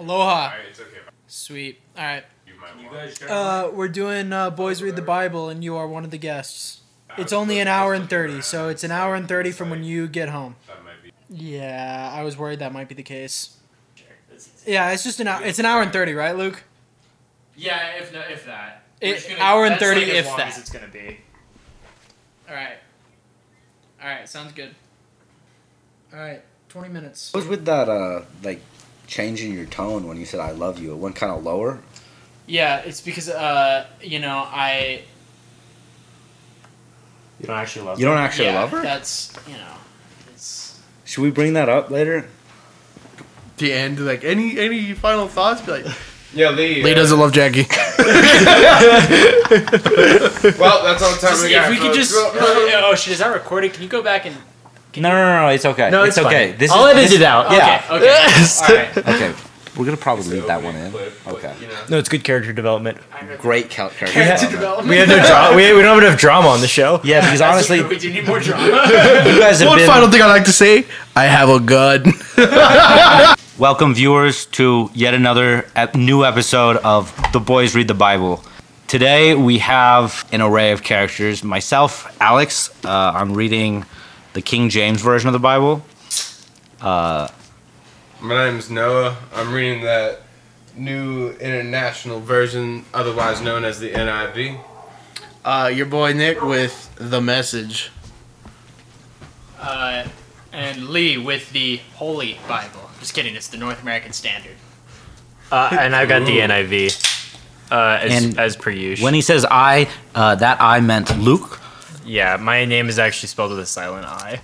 Aloha. All right, it's okay. Sweet. All right. Uh, we're doing uh, Boys Read the Bible, and you are one of the guests. It's only an hour and 30, so it's an hour and 30 from when you get home. That might be Yeah, I was worried that might be the case. Yeah, it's just an hour. It's an hour and 30, right, Luke? Yeah, if no, if that. It- gonna- hour and that's 30 like as if long that. as it's gonna be. All right. All right, sounds good. All right, 20 minutes. What was with that, uh, like, changing your tone when you said I love you? It went kind of lower. Yeah, it's because, uh, you know, I. You don't actually love. You don't actually yeah, love her? That's, you know, it's. Should we bring that up later? The end, like any any final thoughts? Be like, Yeah, Lee. Lee uh, doesn't love Jackie. Well, that's all the time Just- we got. if we could just. Well, Oh, shit, is that recorded? Can you go back and. No, no, no, no. It's okay. No, it's, it's okay. fine. This I'll is, edit this- it out. Yeah. Okay, okay. All right. Okay. We're gonna probably leave that one in. clip, but, Okay. you know. No, it's good character development. Great cal- character Character development. development. We have no drama. We, we don't have enough drama on the show. Yeah, because honestly, we do need more drama. you guys have One been. final thing I'd like to say: I have a gun. Welcome, viewers, to yet another ep- new episode of The Boys Read the Bible. Today we have an array of characters. Myself, Alex, uh, I'm reading the King James Version of the Bible. My name is Noah. I'm reading that new international version, otherwise known as the NIV. Uh, your boy Nick with the message. uh, and Lee with the Holy Bible. Just kidding, it's the North American Standard. Uh, and I've got the NIV. Uh, as, And as per usual. When he says I, uh, that I meant Luke. Yeah, my name is actually spelled with a silent I.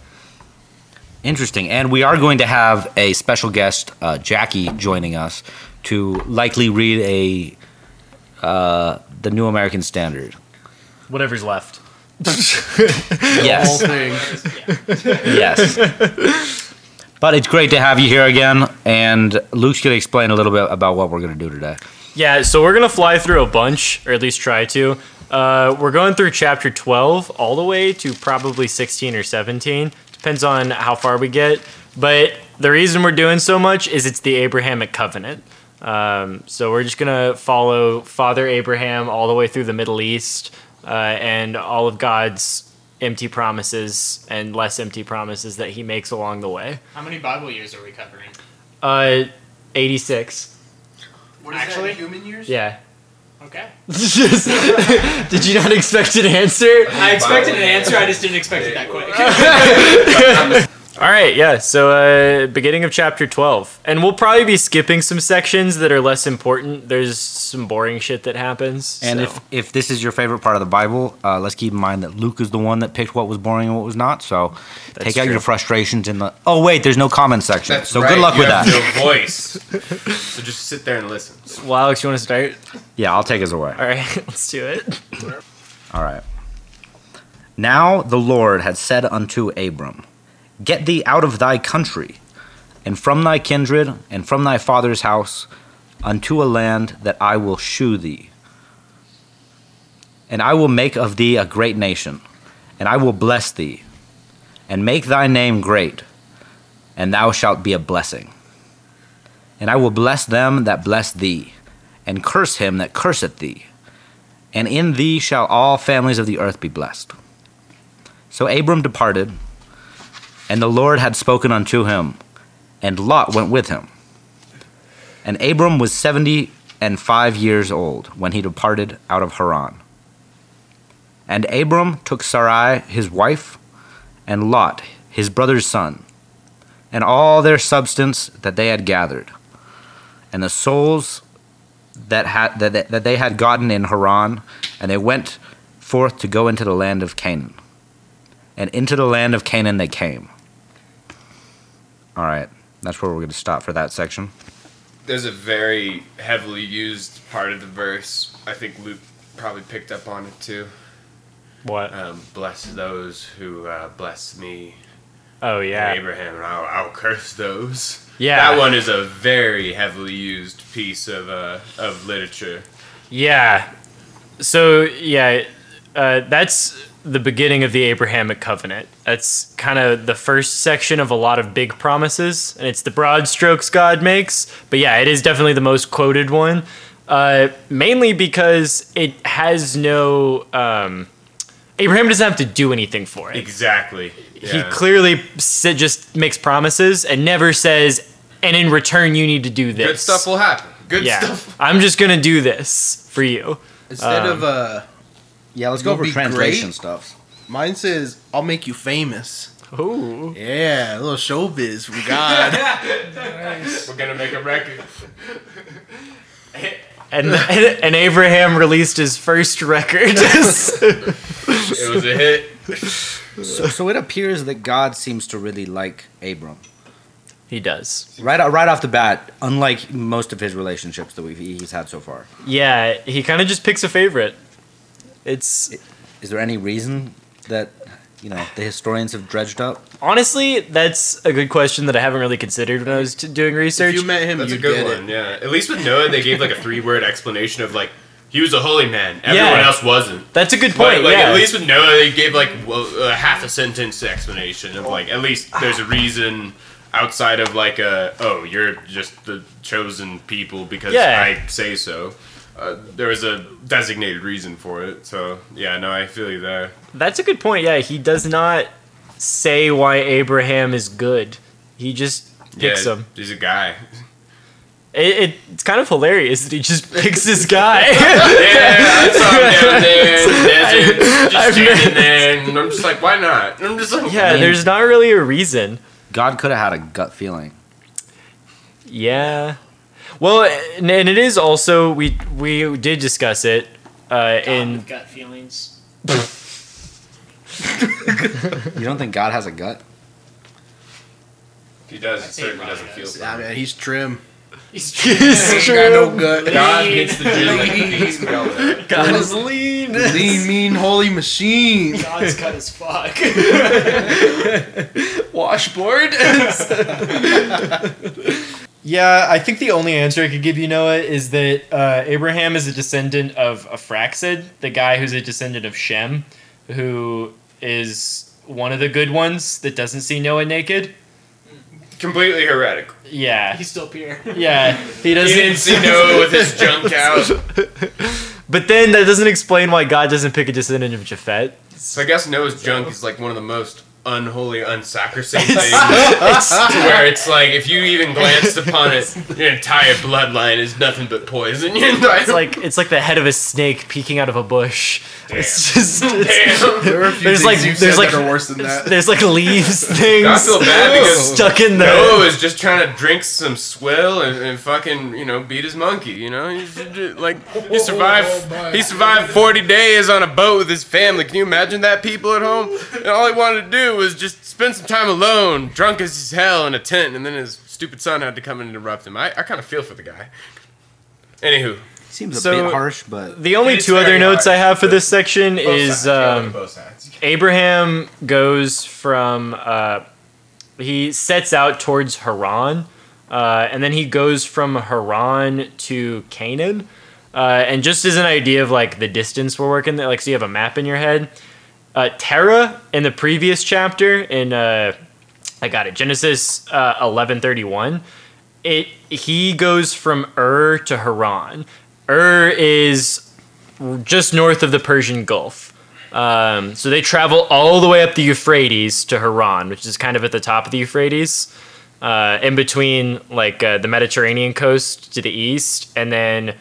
Interesting. And we are going to have a special guest, uh, Jackie, joining us to likely read a uh, the New American Standard. Whatever's left. Yes. thing. Yes. But it's great to have you here again, and Luke's going to explain a little bit about what we're going to do today. Yeah, so we're gonna fly through a bunch, or at least try to. Uh, we're going through chapter 12 all the way to probably 16 or 17. Depends on how far we get. But the reason we're doing so much is it's the Abrahamic covenant. Um, so we're just gonna follow Father Abraham all the way through the Middle East uh, and all of God's empty promises and less empty promises that He makes along the way. How many Bible years are we covering? Uh, 86. What is Actually? that, human years? Yeah. Okay. Did you not expect an answer? I expected an answer, I just didn't expect it that quick. All right, yeah. So, uh, beginning of chapter 12. And we'll probably be skipping some sections that are less important. There's some boring shit that happens. And so- if, if this is your favorite part of the Bible, uh, let's keep in mind that Luke is the one that picked what was boring and what was not. So take out true. your frustrations in the. Oh, wait, there's no comment section. That's so right, good luck you with have that. No voice. so just sit there and listen. well, Alex, you want to start? Yeah, I'll take us away. All right, let's do it. All right. Now the Lord had said unto Abram, Get thee out of thy country, and from thy kindred, and from thy father's house, unto a land that I will shew thee. And I will make of thee a great nation, and I will bless thee, and make thy name great, and thou shalt be a blessing. And I will bless them that bless thee, and curse him that curseth thee. And in thee shall all families of the earth be blessed. So Abram departed, and the Lord had spoken unto him, and Lot went with him. And Abram was seventy and five years old when he departed out of Haran. And Abram took Sarai his wife, and Lot his brother's son, and all their substance that they had gathered, and the souls that had that, that they had gotten in Haran, and they went forth to go into the land of Canaan. And into the land of Canaan they came. All right, that's where we're going to stop for that section. There's a very heavily used part of the verse. I think Luke probably picked up on it too. What? Um, bless those who uh, bless me. Oh yeah. And Abraham, and I'll, I'll curse those. Yeah. That one is a very heavily used piece of uh, of literature. Yeah. So yeah, uh, that's the beginning of the Abrahamic covenant. That's kind of the first section of a lot of big promises, and it's the broad strokes God makes. But yeah, it is definitely the most quoted one, uh, mainly because it has no. Um, Abraham doesn't have to do anything for it. Exactly. He clearly just makes promises and never says, "And in return, you need to do this." Good stuff will happen. Good yeah, stuff. I'm just gonna do this for you. Instead Um, of uh, Yeah, let's You'll go over be translation great. stuff. mine says, "I'll make you famous." Ooh. Yeah, a little showbiz from God. We're gonna make a record. And, and Abraham released his first record. It was a hit. So, so it appears that God seems to really like Abram. he does. Right, uh, right off the bat, unlike most of his relationships that we've, he's had so far. Yeah, he kind of just picks a favorite. It's Is there any reason that you know the historians have dredged up? honestly that's a good question that I haven't really considered when I was t- doing research. if you met him, That's you a good get one. it. Yeah. At least with Noah, they gave like a three word explanation of like he was a holy man. Everyone Yeah. else wasn't. that's a good But point. like yeah. at least with Noah, they gave like well, a half a sentence explanation of like at least there's a reason outside of like a oh you're just the chosen people because Yeah. I say so. Uh, there was a designated reason for it. So yeah, no, I feel you there. That's a good point. Yeah, he does not say why Abraham is good. He just picks yeah, him. He's a guy. It, it, it's kind of hilarious that he just picks this guy. Yeah, I saw him down there in the desert, I've just standing there, and I'm just like, why not? And I'm just like, yeah, there's not really a reason. God could have had a gut feeling. Yeah. Well, and, and it is also we we did discuss it uh, in gut feelings. You don't think God has a gut? He does. It certainly doesn't feel. Nah, man, he's trim. He's Ain't got no gut. God gets the He's God is lean. Lean, mean, holy machine. God's cut as fuck. Washboard. yeah, I think the only answer I could give you, Noah, is that uh, Abraham is a descendant of Arphaxad, the guy who's a descendant of Shem, who is one of the good ones that doesn't see Noah naked. completely heretical. Yeah, He's still pure. yeah, he He doesn't. he didn't see Noah with his junk out. But then that doesn't explain why God doesn't pick a descendant of Japhet. So I guess Noah's junk is like one of the most unholy, unsacrosanct things. to where it's like if you even glanced upon it, your entire bloodline is nothing but poison. It's like it's like the head of a snake peeking out of a bush. It's just it's, Damn. There are a few There's things like- there's like- that are worse than that. there's like leaves things I feel bad because stuck in Noah the. was just trying to drink some swill and, and fucking you know beat his monkey. You know, like he survived. He survived 40 days on a boat with his family. Can you imagine that? People at home, and all he wanted to do was just spend some time alone, drunk as hell in a tent, and then his stupid son had to come and interrupt him. I, I kind of feel for the guy. Anywho, Seems a So- bit harsh, but The only It's two other very notes hard. I have for this section Both is sides, yeah, um, both sides. Abraham goes from uh, he sets out towards Haran, uh, and then he goes from Haran to Canaan. Uh, and just as an idea of like the distance we're working, there, like so you have a map in your head. Uh, Terah in the previous chapter in uh, I got it Genesis uh, eleven thirty one. It he goes from Ur to Haran. Ur is just north of the Persian Gulf. Um, so they travel all the way up the Euphrates to Haran, which is kind of at the top of the Euphrates, uh, in between like uh, the Mediterranean coast to the east, and then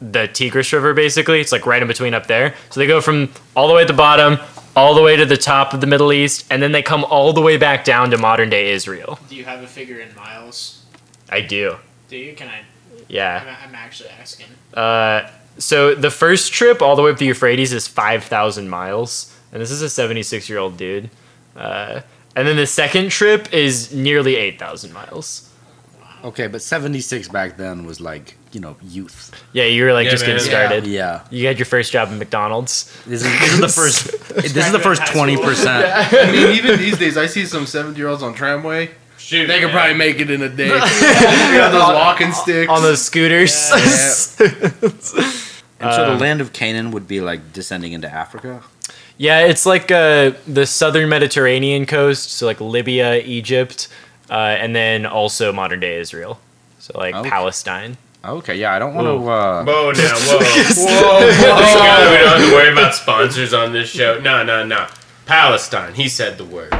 the Tigris River. Basically, it's like right in between up there. So they go from all the way at the bottom, all the way to the top of the Middle East, and then they come all the way back down to modern day Israel. Do you have a figure in miles? I do, Do you? Can I? yeah. I'm, I'm actually asking. Uh, so the first trip all the way up the Euphrates is 5,000 miles, and this is a 76 year old dude. Uh, and then the second trip is nearly 8,000 miles. okay. But seventy six back then was like you know youth. Yeah, you were like Yeah, just man. getting started. Yeah, You had your first job at McDonald's. this is this is the first. this is the first twenty percent. I mean, even these days, I see some seventy-year-olds on tramway. Shoot, They could probably make it in a day. they got those walking sticks. On those scooters. And so the land of Canaan would be like descending into Africa. yeah, it's like uh, the southern Mediterranean coast, so like Libya, Egypt, uh, and then also modern day Israel. So like Okay. Palestine. Okay, yeah, I don't want to. Uh, Whoa, now, whoa. whoa, Thank God we don't have to worry about sponsors on this show. No, no, no. Palestine. He said the word.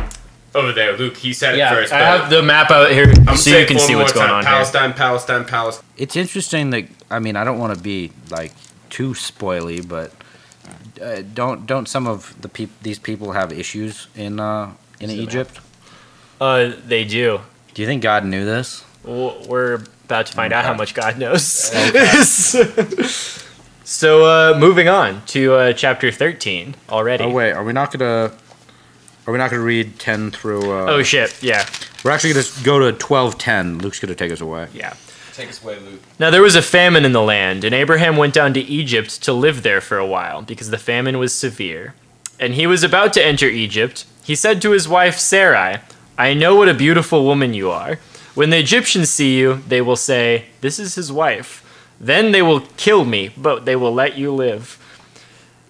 Over there, Luke, he said it Yeah, first. I but have the map out here I'm so you can see what's going time. on here. Palestine, Palestine, Palestine. it's interesting that I mean I don't want to be like too spoily, but uh, don't don't some of the peop- these people have issues in uh, in Egypt? Uh, they do. Do you think God knew this? W- We're about to find out how much God knows. so, uh, moving on to uh, chapter 13 already. Oh wait, are we not gonna? Are we not gonna read ten through? Uh, Oh, shit. Yeah. we're actually gonna go to twelve ten. Luke's gonna take us away. Yeah. Take us away, Luke. Now there was a famine in the land, and Abraham went down to Egypt to live there for a while, because the famine was severe. And he was about to enter Egypt. He said to his wife Sarai, I know what a beautiful woman you are. When the Egyptians see you, they will say, This is his wife. Then they will kill me, but they will let you live.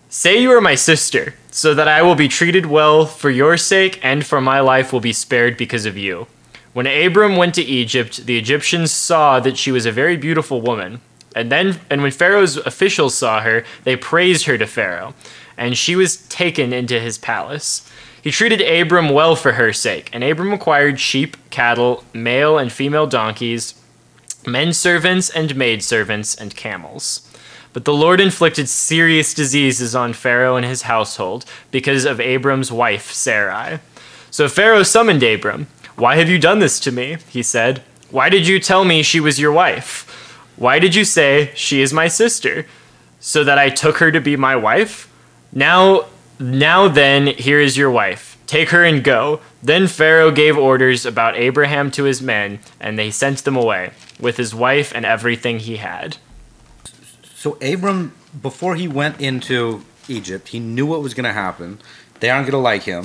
Say you are my sister, so that I will be treated well for your sake, and for my life will be spared because of you. When Abram went to Egypt, the Egyptians saw that she was a very beautiful woman. And then and when Pharaoh's officials saw her, they praised her to Pharaoh, and she was taken into his palace. He treated Abram well for her sake, and Abram acquired sheep, cattle, male and female donkeys, men servants and maid servants, and camels. But the Lord inflicted serious diseases on Pharaoh and his household because of Abram's wife, Sarai. So Pharaoh summoned Abram. Why have you done this to me? He said. Why did you tell me she was your wife? Why did you say she is my sister? So that I took her to be my wife? Now, now then, here is your wife. Take her and go. Then Pharaoh gave orders about Abraham to his men, and they sent them away with his wife and everything he had. So Abram, before he went into Egypt, he knew what was gonna happen. They aren't gonna like him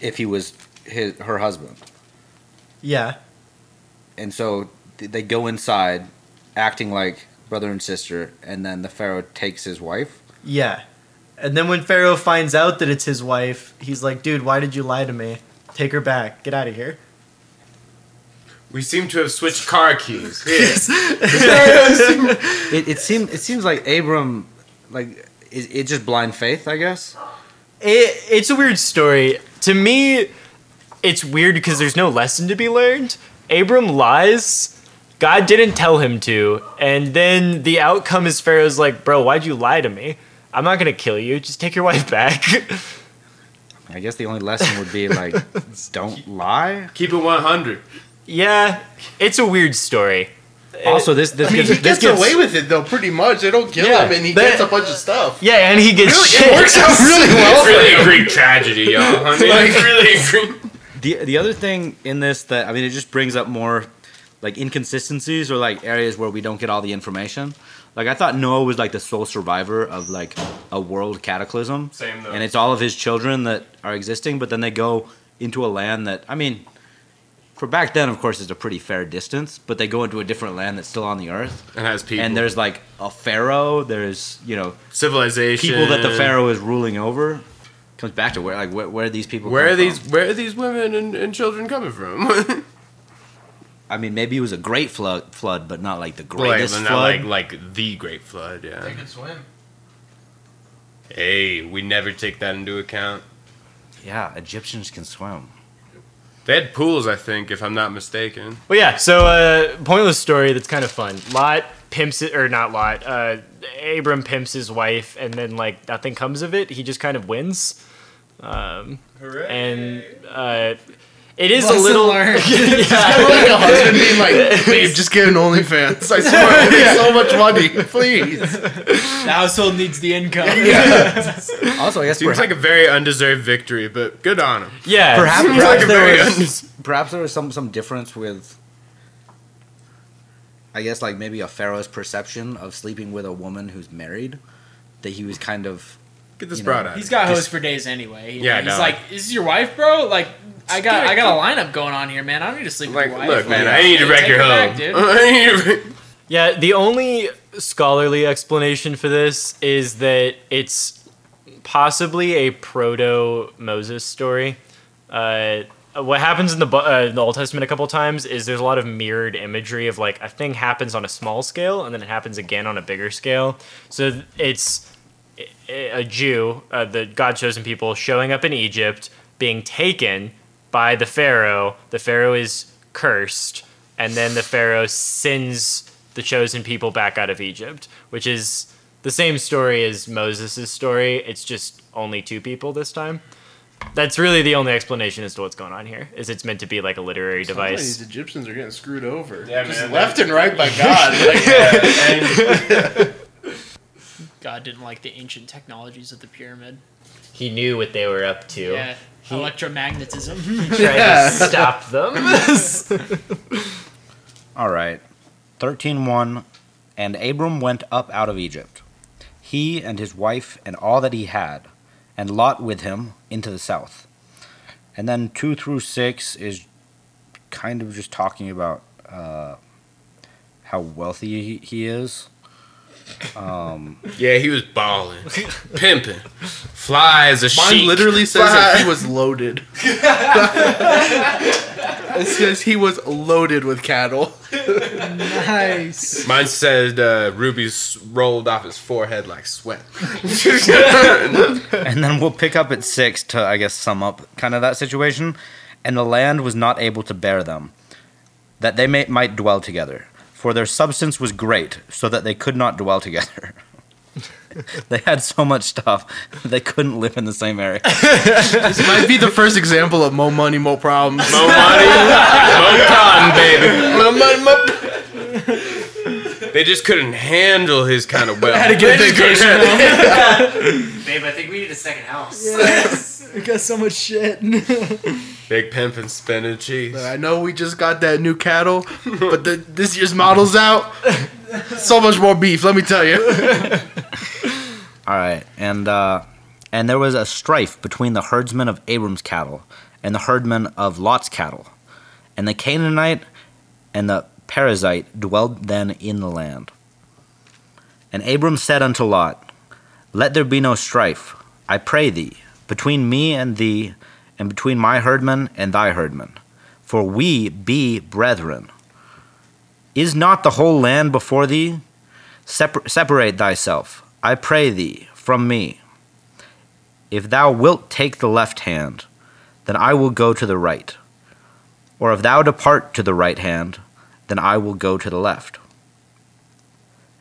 if he was his her husband, Yeah. and so they go inside, acting like brother and sister, and then the Pharaoh takes his wife. Yeah. And then when Pharaoh finds out that it's his wife, he's like, dude, why did you lie to me? Take her back. Get out of here. We seem to have switched car keys. It, it seems it seems like Abram, like is it just blind faith? I guess. It, it's a weird story. To me, it's weird because there's no lesson to be learned. Abram lies. God didn't tell him to. And then the outcome is Pharaoh's like, bro, why'd you lie to me? I'm not going to kill you. Just take your wife back. I guess the only lesson would be like, don't lie. Keep it 100. yeah, it's a weird story. Also, this this I mean, gets, he this gets, gets away with it though, pretty much. They don't kill Yeah, him, and he that- gets a bunch of stuff. Yeah, and he gets Really, shit. it works out really well. It's really a Greek tragedy, y'all. I mean, Like- it's really a Greek. The the other thing in this that I mean it just brings up more like inconsistencies or like areas where we don't get all the information. Like I thought Noah was like the sole survivor of like a world cataclysm. Same though. And it's all of his children that are existing, but then they go into a land that I mean, for back then, of course, it's a pretty fair distance. But they go into a different land that's still on the earth. And has people. And there's like a pharaoh. There's you know civilization. people that the pharaoh is ruling over. Comes back to where like where, where are these people? Where are these from? Where are these women and, and children coming from? I mean, maybe it was a great flood, flood, but not like the like, greatest not flood. like like the Great Flood. Yeah. They can swim. Hey, we never take that into account. yeah, Egyptians can swim. They had pools, I think, if I'm not mistaken. Well, yeah, so uh, pointless story that's kind of fun. Lot pimps it, or not Lot. Uh, Abram pimps his wife, and then like nothing comes of it. He just kind of wins. Um, and uh, it is Lesson a little. learned. It's kind of like a husband being like, babe, just get an OnlyFans. I swear, I'll make so much money. Please. The household needs the income. Yeah. Also, I guess Seems perha- like a very undeserved victory, but good on him. Yeah, perhaps, perhaps like there was, undes- perhaps there was some some difference with. I guess like maybe a pharaoh's perception of sleeping with a woman who's married, that he was kind of Get this You brought know, out. He's got hoes for days anyway. You Yeah, he's no. like, "Is this your wife, bro? Like, I got, I got a lineup going on here, man. I don't need to sleep Like, with your wife. look, man, Like, I need to wreck take your her home. back, dude. I need to wreck- Yeah, the only scholarly explanation for this is that it's possibly a proto Moses story. Uh, what happens in the, uh, in the Old Testament a couple times is there's a lot of mirrored imagery of like a thing happens on a small scale and then it happens again on a bigger scale. So it's a a Jew, uh, the God chosen people, showing up in Egypt, being taken by the Pharaoh. The Pharaoh is cursed, and then the Pharaoh sends the chosen people back out of Egypt, which is the same story as Moses' story. It's just only two people this time. That's really the only explanation as to what's going on here. Is it's meant to be like a literary Sounds like device. these Egyptians are getting screwed over. Yeah, Just man. left and right by God. Like, God didn't like the ancient technologies of the pyramid. He knew what they were up to. Yeah, electromagnetism. Tried to stop them. all right. 13-1, and Abram went up out of Egypt, he and his wife and all that he had, and Lot with him into the south. And then two through six is kind of just talking about uh, how wealthy he, he is. Um, Yeah, he was balling, pimping, fly as a mine sheep. literally says that he was loaded. it says he was loaded with cattle. Nice. Mine said uh, rubies rolled off his forehead like sweat. and then we'll pick up at six to, I guess, sum up kind of that situation. And the land was not able to bear them, that they may, might dwell together. For their substance was great, so that they could not dwell together. they had so much stuff, they couldn't live in the same area. This might be the first example of mo money, mo problems. Mo money, mo con, baby. Mo money, mo. They just couldn't handle his kind of wealth. Had to get a They vacation Babe, I think we need a second house. Yes, We got so much shit. Big pimp and spinning cheese. I know we just got that new cattle, but the, this year's model's out. So much more beef, let me tell you. All right, and uh, and there was a strife between the herdsmen of Abram's cattle and the herdmen of Lot's cattle, and the Canaanite and the Perizzite dwelled then in the land. And Abram said unto Lot, Let there be no strife, I pray thee, between me and thee, and between my herdmen and thy herdmen, for we be brethren. Is not the whole land before thee? Separ- separate thyself, I pray thee, from me. If thou wilt take the left hand, then I will go to the right. Or if thou depart to the right hand, then I will go to the left.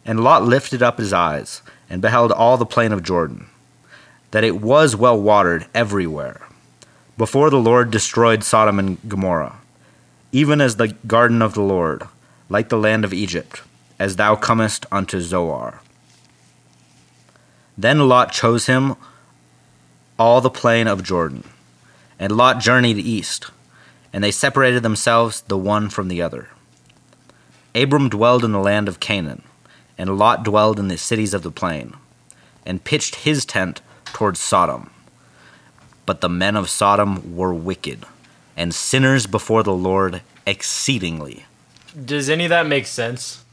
And Lot lifted up his eyes, and beheld all the plain of Jordan, that it was well watered everywhere, before the Lord destroyed Sodom and Gomorrah, even as the garden of the Lord, like the land of Egypt, as thou comest unto Zoar. Then Lot chose him all the plain of Jordan, and Lot journeyed east, and they separated themselves the one from the other. Abram dwelled in the land of Canaan, and Lot dwelled in the cities of the plain, and pitched his tent towards Sodom. But the men of Sodom were wicked, and sinners before the Lord exceedingly. Does any of that make sense?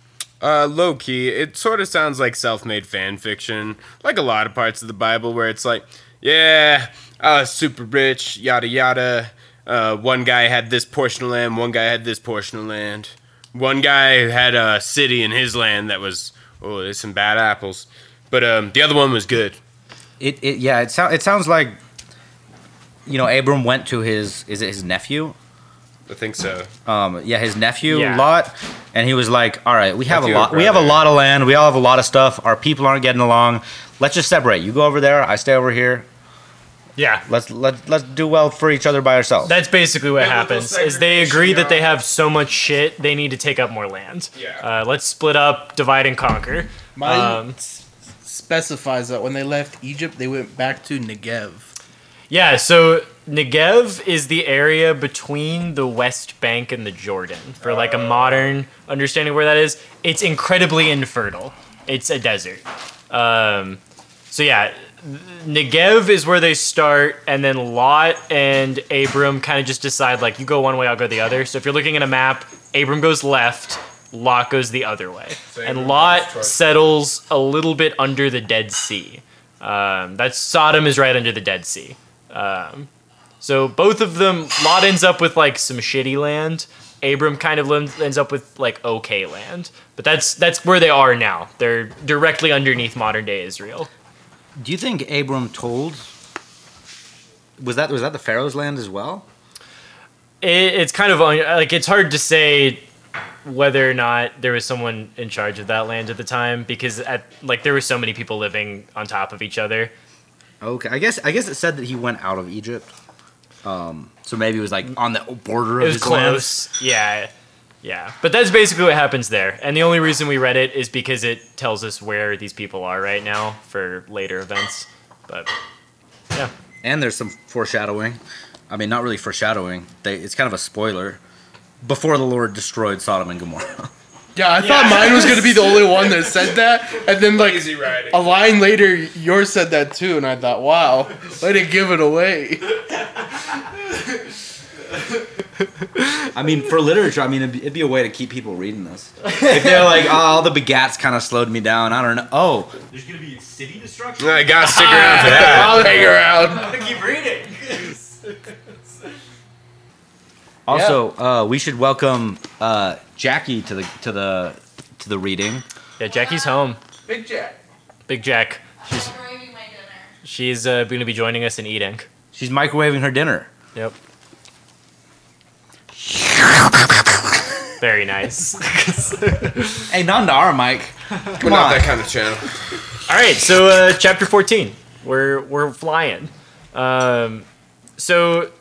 Uh, low key, it sort of sounds like self-made fan fiction, like a lot of parts of the Bible, where it's like, yeah, I was super rich, yada yada. Uh, one guy had this portion of land, one guy had this portion of land. One guy had a city in his land that was oh, there's some bad apples, but um, the other one was good. It, it yeah, it, sounds it sounds like you know, Abram went to his is it his nephew? I think so. Um, yeah, his nephew Yeah. Lot, and he was like, "All right, we have Nephew a lot. We have a lot of land. We all have a lot of stuff. Our people aren't getting along. Let's just separate. You go over there. I stay over here. Yeah. Let's let let's do well for each other by ourselves." That's basically what Biblical happens. Is they agree that they have so much shit, they need to take up more land. Yeah. Uh, let's split up, divide and conquer. Mine Um, s- specifies that when they left Egypt, they went back to Negev. Yeah, so Negev is the area between the West Bank and the Jordan. For like a modern understanding where that is, it's incredibly infertile. It's a desert. Um, so yeah, Negev is where they start, and then Lot and Abram kind of just decide like you go one way, I'll go the other. So if you're looking at a map, Abram goes left, Lot goes the other way, and Lot settles a little bit under the Dead Sea. Um, that's Sodom is right under the Dead Sea. Um, so both of them, Lot ends up with like some shitty land. Abram kind of ends up with like okay land, but that's that's where they are now. They're directly underneath modern day Israel. do you think Abram told? Was that was that the Pharaoh's land as well? It, it's kind of like it's hard to say whether or not there was someone in charge of that land at the time because at like there were so many people living on top of each other. Okay, I guess I guess it said that he went out of Egypt. Um, so maybe it was like on the border of It was close. Yeah. Yeah. But that's basically what happens there. And the only reason we read it is because it tells us where these people are right now for later events. But yeah. And there's some foreshadowing. I mean, not really foreshadowing. They, it's kind of a spoiler. Before the Lord destroyed Sodom and Gomorrah. Yeah, I thought mine was gonna be the only one that said that, and then like Easy riding. a line later, yours said that too, and I thought, wow, way to give it away. I mean, for literature, I mean, it'd be, it'd be a way to keep people reading this. If they're like, oh, all the begats kind of slowed me down. I don't know. Oh, there's gonna be city destruction. I gotta stick ah, around for that. I'll hang around. I'm gonna keep reading. Also, uh, we should welcome uh, Jackie to the to the to the reading. yeah, Jackie's home. Big Jack. Big Jack. She's Microwaving my dinner. she's uh, gonna be joining us in eating. She's microwaving her dinner. Yep. Very nice. Hey, not into our mic. We're not that kind of channel. All right, so uh, chapter fourteen, we're we're flying. Um, so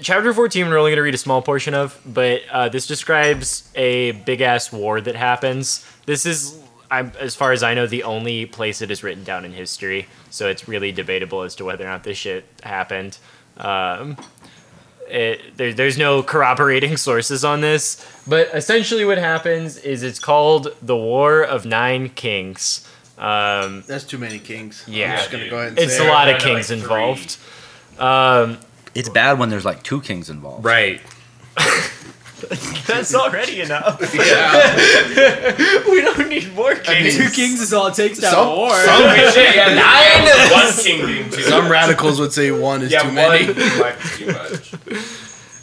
chapter fourteen, we're only going to read a small portion of, but uh, this describes a big ass war that happens. This is, I'm, as far as I know, the only place it is written down in history. So it's really debatable as to whether or not this shit happened. Um, it, there, there's no corroborating sources on this, but essentially what happens is it's called the War of Nine Kings. Um, That's too many kings. Yeah. I'm just gonna go ahead and it's say a lot of Kinda kings like involved. Um, It's bad when there's like two kings involved. Right. that's already enough. we don't need more kings. Two kings is all it takes to have Some- a war. yeah, nine. One king being too. Some radicals would say one is yeah, too one many. might be too much.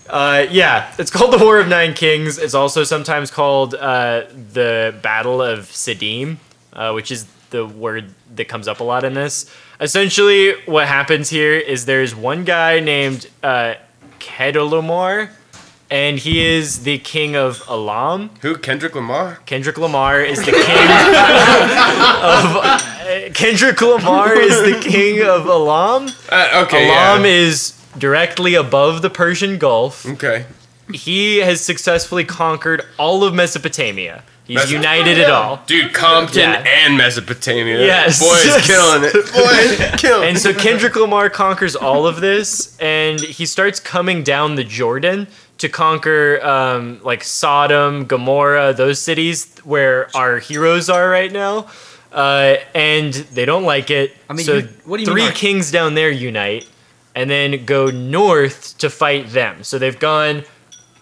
Uh, yeah, it's called the War of Nine Kings. It's also sometimes called uh, the Battle of Siddim, uh, which is the word that comes up a lot in this. Essentially, what happens here is there's one guy named uh, Kedorlaomer, and he is the king of Elam. Who? Kendrick Lamar? Kendrick Lamar is the king of uh, Kendrick Lamar is the king of Elam. Uh, okay. Elam yeah. is directly above the Persian Gulf. Okay. he has successfully conquered all of Mesopotamia. He's Mes- united it all. Dude, Compton Yeah. and Mesopotamia. Yes. Boy is killing it. Boy is killing And so Kendrick Lamar conquers all of this, and he starts coming down the Jordan to conquer um, like Sodom, Gomorrah, those cities where our heroes are right now. Uh, and they don't like it. I mean, so you- what do you three mean, kings down there unite, and then go north to fight them. So they've gone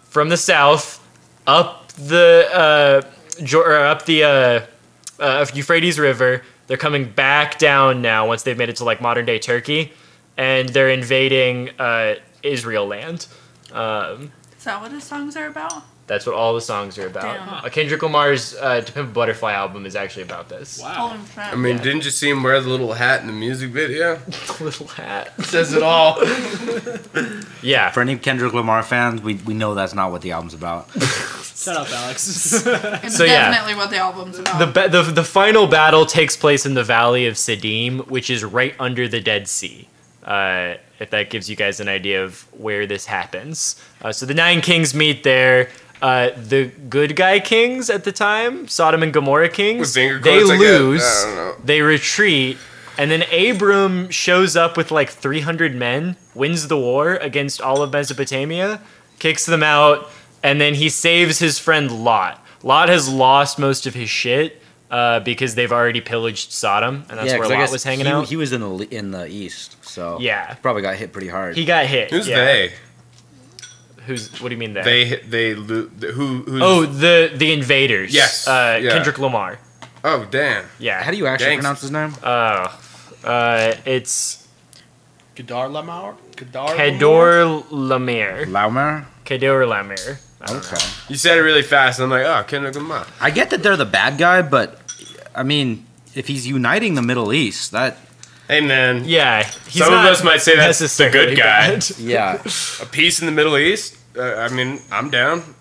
from the south up the uh, Jo- or up the uh, uh, Euphrates River. They're coming back down now once they've made it to like modern day Turkey, and they're invading uh, Israel land. Um, Is that what his songs are about? That's what all the songs are about. Damn. Kendrick Lamar's uh, "To Pimp a Butterfly" album is actually about this. Holy crap. I mean, didn't you see him wear the little hat in the music video? little hat. Says it all. Yeah. For any Kendrick Lamar fans, we, we know that's not what the album's about. Shut up, Alex. It's So, yeah. definitely what the album's about. The, ba- the the final battle takes place in the Valley of Siddim, which is right under the Dead Sea. Uh, if that gives you guys an idea of where this happens. Uh, so the nine kings meet there. Uh, the good guy kings at the time, Sodom and Gomorrah kings, With they quotes, I lose. I don't know. They retreat, and then Abram shows up with like 300 men, wins the war against all of Mesopotamia, kicks them out, and then he saves his friend Lot. Lot has lost most of his shit uh, because they've already pillaged Sodom, and that's where 'cause I Lot was hanging he, out. He was in the in the east, so Yeah. probably got hit pretty hard. He got hit. Who's yeah. they? Who's? What do you mean they? They they lo- who who's Oh, the the invaders. Yes, Uh, yeah. Kendrick Lamar. Oh damn. Yeah. How do you actually Gangsta. pronounce his name? Uh, uh, it's Kedar Lamar? Kedar Kedor Lamir. Laumer? Kedor Lamir. I don't Okay. know. You said it really fast. And I'm like, oh, Kendrick Lamar. I get that they're the bad guy, but I mean, if he's uniting the Middle East, that Hey man. Yeah, he's Some of us might say that's the necessarily good guy. bad. yeah. A peace in the Middle East. Uh, I mean, I'm down.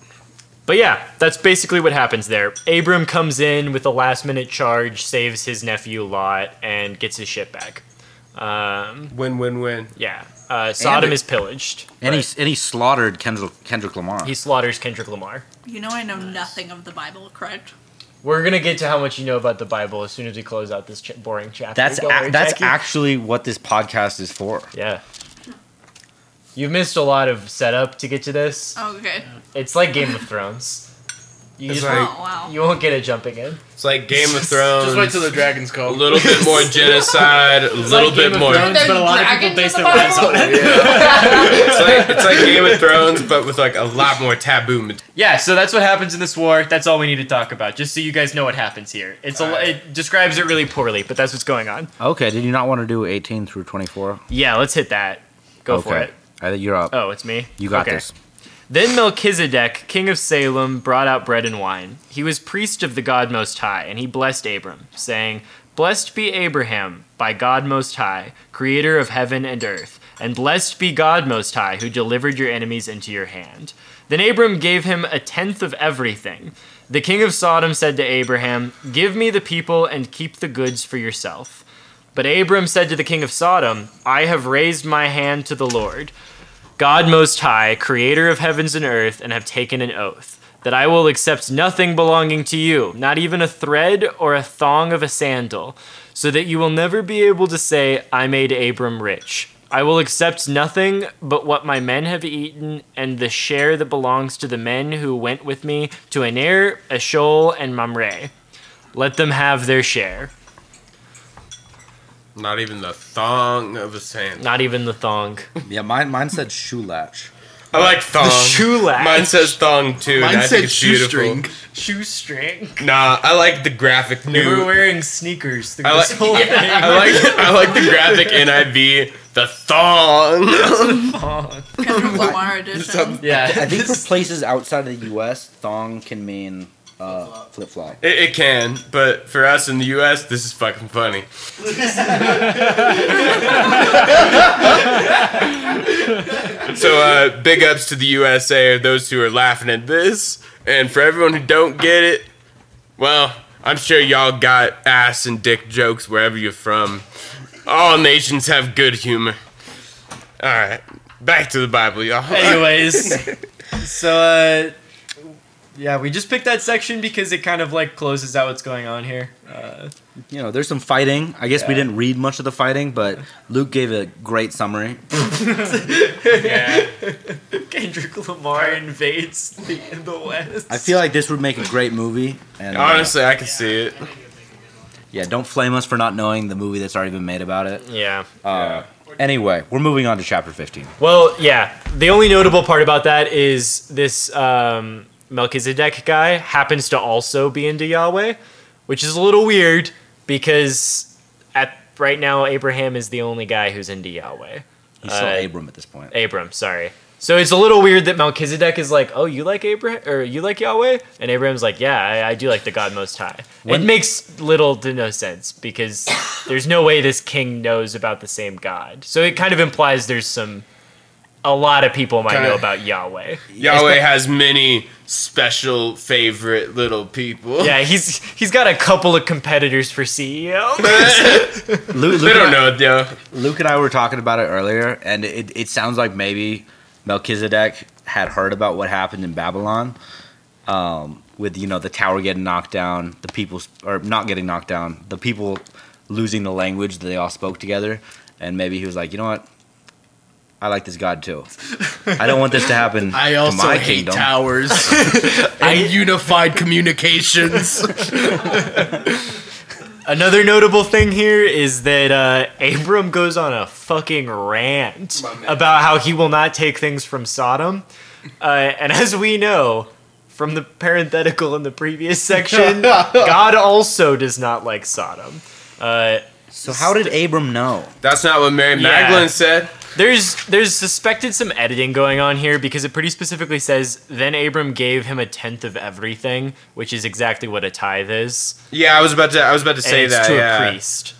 But yeah, that's basically what happens there. Abram comes in with a last minute charge, saves his nephew Lot, and gets his shit back. Um, Win win win. yeah. Uh, Sodom it- is pillaged. and he and he slaughtered Kendrick Kendrick Lamar. He slaughters Kendrick Lamar. you know I know nothing of the Bible, correct? We're gonna get to how much you know about the Bible as soon as we close out this ch- boring chapter. that's a- worry, that's Jackie. actually what this podcast is for. yeah. You've missed a lot of setup to get to this. Oh, okay. It's like Game of Thrones. You It's just like- oh, wow. you won't get it jumping in. It's like Game of Thrones. Just wait till the dragons come. a little bit more genocide. A little like bit Game of more. Thrones, but a lot of people Dragons base their lives on it. it's like it's like Game of Thrones, but with like a lot more taboo. material. Yeah, so that's what happens in this war. That's all we need to talk about, just so you guys know what happens here. It's a, it describes it really poorly, but that's what's going on. Okay, did you not want to do 18 through 24? Yeah, let's hit that. Go for it. I think you're up. Oh, it's me. you got Okay. this. Then Melchizedek, king of Salem, brought out bread and wine. He was priest of the God Most High, and he blessed Abram, saying, Blessed be Abraham by God Most High, creator of heaven and earth, and blessed be God Most High, who delivered your enemies into your hand. Then Abram gave him a tenth of everything. The king of Sodom said to Abraham, Give me the people and keep the goods for yourself. But Abram said to the king of Sodom, I have raised my hand to the Lord. God Most High, creator of heavens and earth, and have taken an oath that I will accept nothing belonging to you, not even a thread or a thong of a sandal, so that you will never be able to say, I made Abram rich. I will accept nothing but what my men have eaten and the share that belongs to the men who went with me to Aner, Eshcol, and Mamre. Let them have their share, Not even the thong of a sand. not even the thong. Yeah, mine mine said shoe latch. I like thong. The shoe latch. Mine says thong too. Mine and I said think it's beautiful. shoestring. Shoestring. Nah, I like the graphic They were new. wearing sneakers through I like, this whole thing. I like I like the graphic NIV. The thong. Kendrick Lamar edition. Yeah. I think for places outside of the U.S., thong can mean uh, flip flop. It, it can, but for us in the U.S., this is fucking funny. so, uh, big ups to the USA of those who are laughing at this, and for everyone who don't get it, well, I'm sure y'all got ass and dick jokes wherever you're from. All nations have good humor. All right, back to the Bible, y'all. Anyways, so uh, yeah, we just picked that section because it kind of like closes out what's going on here. Uh, You know, there's some fighting. I guess we didn't read much of the fighting, but Luke gave a great summary. yeah. Kendrick Lamar invades the, the West. I feel like this would make a great movie. And uh, Honestly, I can see it. yeah, don't flame us for not knowing the movie that's already been made about it. Yeah. Uh, Anyway, we're moving on to chapter 15. Well, yeah. The only notable part about that is this um, Melchizedek guy happens to also be into Yahweh, which is a little weird because at right now Abraham is the only guy who's into Yahweh. He's still Uh, Abram at this point. Abram, sorry. So it's a little weird that Melchizedek is like, "Oh, you like Abraham or you like Yahweh?" And Abraham's like, "Yeah, I, I do like the God Most High." When- it makes little to no sense because there's no way this king knows about the same God. So it kind of implies there's some a lot of people might know Kinda- about Yahweh. Yahweh has many special favorite little people. Yeah, he's he's got a couple of competitors for CEO. Luke, They don't I- know, though. Luke and I were talking about it earlier, and it, it sounds like maybe Melchizedek had heard about what happened in Babylon, um, with you know the tower getting knocked down, the people or not getting knocked down, the people losing the language that they all spoke together, and maybe he was like, you know what, I like this God too. I don't want this to happen I to also my hate kingdom. towers and unified communications. Another notable thing here is that uh, Abram goes on a fucking rant about how he will not take things from Sodom. Uh, and as we know from the parenthetical in the previous section, God also does not like Sodom. Uh, so how did Abram know? That's not what Mary Magdalene said. There's there's suspected some editing going on here because it pretty specifically says then Abram gave him a tenth of everything, which is exactly what a tithe is. Yeah, I was about to. I was about to And say it's that. to yeah. a priest.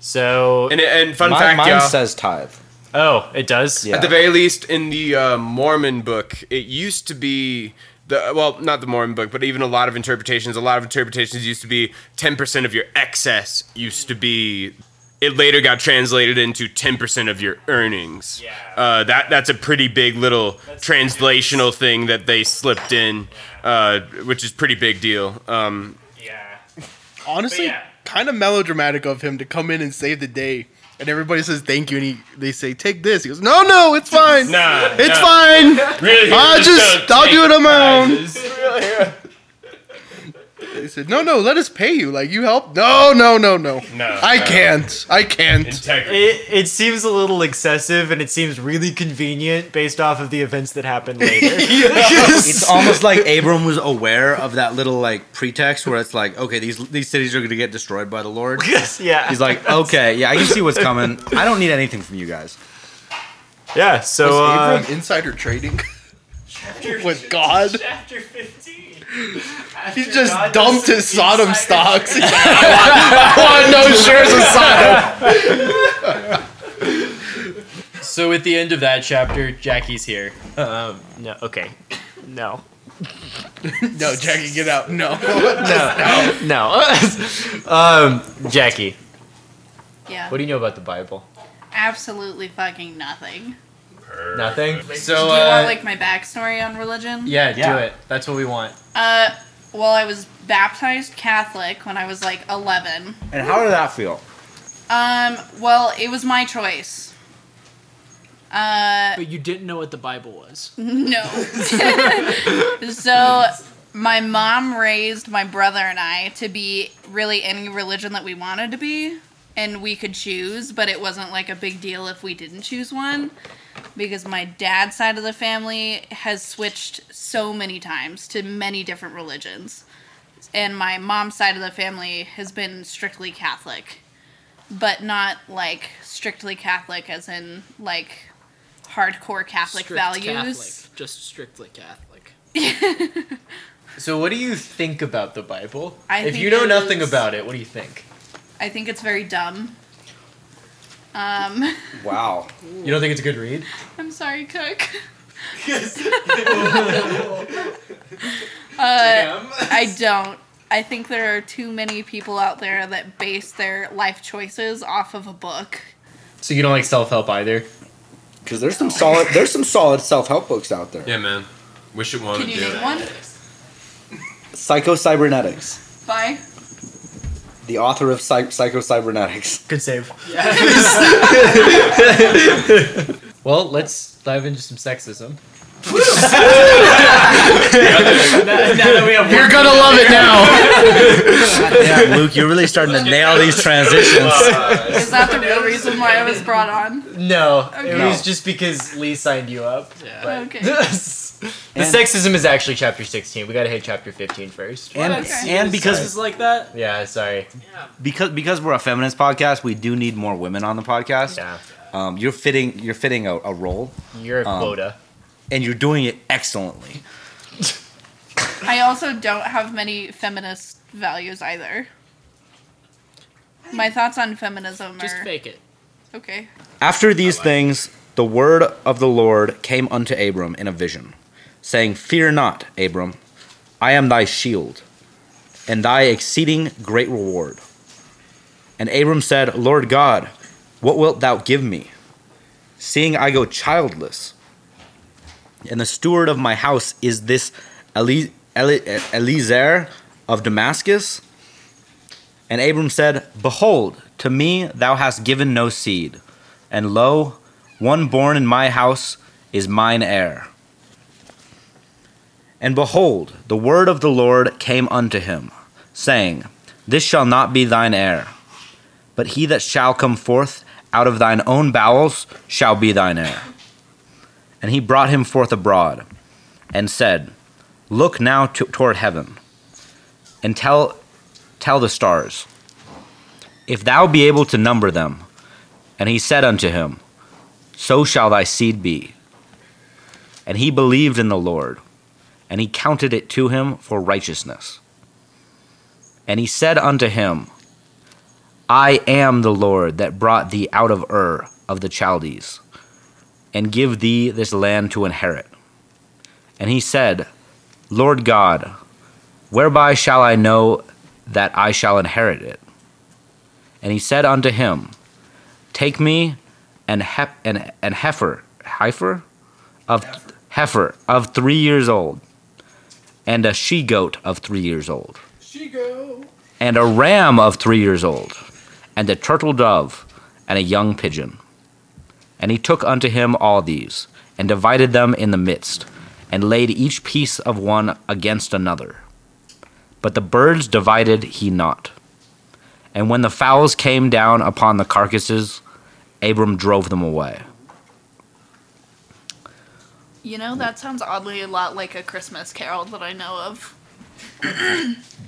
So And and fun My- fact, mine y'all. says tithe. Oh, it does. At the very least, in the uh, Mormon book, it used to be the well, not the Mormon book, but even a lot of interpretations. A lot of interpretations used to be ten percent of your excess used to be. It later got translated into ten percent of your earnings. Yeah. Uh, that that's a pretty big little translational thing that they slipped in, uh, which is pretty big deal. Um, Honestly, kind of melodramatic of him to come in and save the day. And everybody says thank you, and he they say take this. He goes, no, no, it's fine. Nah, it's nah. fine. Really, I'll just just, I'll do it on my own. Prizes. They said, no, no, let us pay you. Like you help. No, no, no, no. No, I no. can't. I can't. It, it seems a little excessive and it seems really convenient based off of the events that happened later. it's almost like Abram was aware of that little like pretext where it's like, okay, these these cities are going to get destroyed by the Lord. Yes, yeah. He's like, okay, yeah, I can see what's coming. I don't need anything from you guys. Yeah, so Was uh, Abram insider trading with God. Chapter 15. He just God dumped does his Sodom insider stocks. He's like, I want, I want no shares of Sodom. So at the end of that chapter, Jackie's here. Um, no, okay. No. no, Jackie, get out. No. No. no. um, Jackie, Yeah. what do you know about the Bible? Absolutely fucking nothing. Nothing? So, do you uh, want like my backstory on religion? yeah, Yeah. do it. That's what we want. Uh, well, I was baptized Catholic when I was like 11. And how did that feel? Um, well, it was my choice. Uh, But you didn't know what the Bible was. no. so, my mom raised my brother and I to be really any religion that we wanted to be, and we could choose, but it wasn't like a big deal if we didn't choose one. Because my dad's side of the family has switched so many times to many different religions. And my mom's side of the family has been strictly Catholic. But not like strictly Catholic as in like hardcore Catholic Strict values. Catholic, just strictly Catholic. So what do you think about the Bible? I if you know nothing about it, what do you think? I think it's very dumb. Um, Wow. You don't think it's a good read? I'm sorry, Cook. Uh, I don't. I think there are too many people out there that base their life choices off of a book. So you don't like self help either? Because there's some solid there's some solid self help books out there. yeah, man. Wish it wanted Can you to. name one? Psycho-cybernetics. Bye. The author of Psy- Psycho-cybernetics. Good save. Well, let's dive into some sexism. You're gonna love it now. Yeah, Luke, you're really starting to nail these transitions. Is that the real reason why I was brought on? No, it was just because Lee signed you up. But Okay. the And- sexism is actually chapter 16. We gotta hit chapter 15 first. And Okay. and because It's like that. Yeah, sorry. because because we're a feminist podcast, we do need more women on the podcast. Yeah, Um, you're fitting you're fitting a, a role, you're a Um, quota. and you're doing it excellently. I also don't have many feminist values either. My thoughts on feminism Just are fake it. okay. After these things, the word of the Lord came unto Abram in a vision, saying, Fear not, Abram, I am thy shield, and thy exceeding great reward. And Abram said, Lord God, what wilt thou give me, seeing I go childless? And the steward of my house is this Eli- Eli- Eliezer of Damascus? And Abram said, Behold, to me thou hast given no seed, and lo, one born in my house is mine heir. And behold, the word of the Lord came unto him, saying, This shall not be thine heir, but he that shall come forth out of thine own bowels shall be thine heir. And he brought him forth abroad, and said, Look now to, toward heaven, and tell, tell the stars, if thou be able to number them. And he said unto him, So shall thy seed be. And he believed in the Lord, and he counted it to him for righteousness. And he said unto him, I am the Lord that brought thee out of Ur of the Chaldees, and give thee this land to inherit. And he said, Lord God, whereby shall I know that I shall inherit it? And he said unto him, Take me an, hep, an, an heifer, heifer? Of heifer of three years old, and a she goat of three years old, and a ram of three years old, and a turtle dove, and a young pigeon. And he took unto him all these, and divided them in the midst, and laid each piece of one against another. But the birds divided he not. And when the fowls came down upon the carcasses, Abram drove them away. You know, that sounds oddly a lot like a Christmas carol that I know of.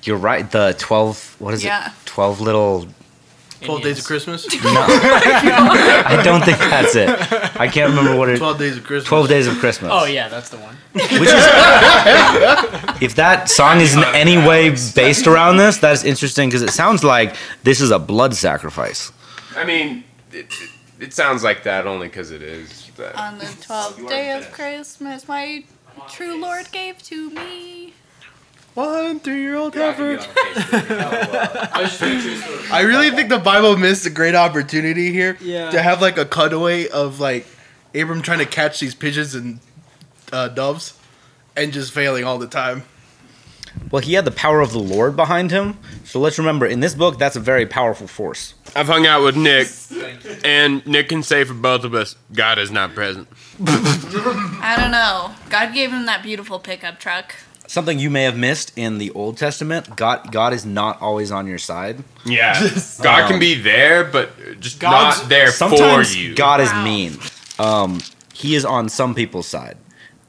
You're right. The twelve. What is Yeah. it? Twelve little. Twelve Days of Christmas. No. I don't think that's it. I can't remember what it. Twelve Days of Christmas. Twelve Days of Christmas. Oh yeah, that's the one. Which is, if that song is in any way based around this, that is interesting because it sounds like this is a blood sacrifice. I mean, it, it, it sounds like that only because it is. But On the twelfth day of Christmas, my true Lord gave to me. One three-year-old heifer. I really think the Bible missed a great opportunity here Yeah. to have like a cutaway of like Abram trying to catch these pigeons and uh, doves, and just failing all the time. Well, he had the power of the Lord behind him. So let's remember, in this book, that's a very powerful force. I've hung out with Nick, and Nick can say for both of us, God is not present. I don't know. God gave him that beautiful pickup truck. Something you may have missed in the Old Testament: God, God is not always on your side. Yeah, God Um, can be there, but just God's- not there Sometimes for you. God is mean. Um, he is on some people's side.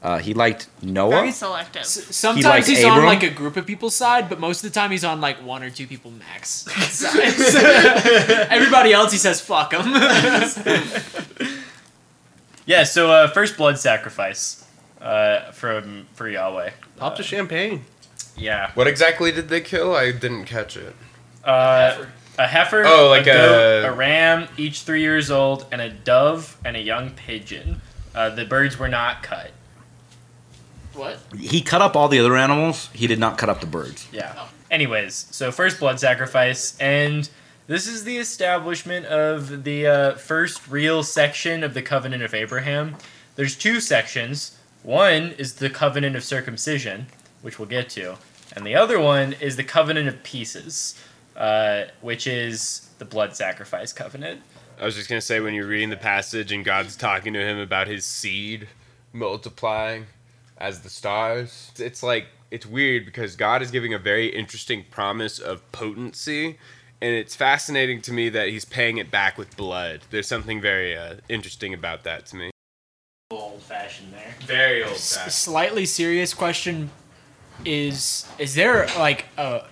Uh, he liked Noah. Very selective. Sometimes liked he's on like a group of people's side, but most of the time he's on like one or two people max. Everybody else, he says fuck them. Yeah, so uh, first blood sacrifice uh, from for Yahweh. Pop the champagne. Yeah. What exactly did they kill? I didn't catch it. Uh, a heifer, Oh, like a, goat, a- a ram, each three years old, and a dove and a young pigeon. Uh, the birds were not cut. What? He cut up all the other animals. He did not cut up the birds. Yeah. Anyways, so first blood sacrifice, and this is the establishment of the uh, first real section of the covenant of Abraham. There's two sections. One is the covenant of circumcision, which we'll get to, and the other one is the covenant of pieces, uh, which is the blood sacrifice covenant. I was just gonna say when you're reading the passage and God's talking to him about his seed multiplying as the stars. It's like it's weird because God is giving a very interesting promise of potency, and it's fascinating to me that he's paying it back with blood. There's something very uh, interesting about that to me. Old fashioned there. Very old S- fashioned. slightly serious question is is there like a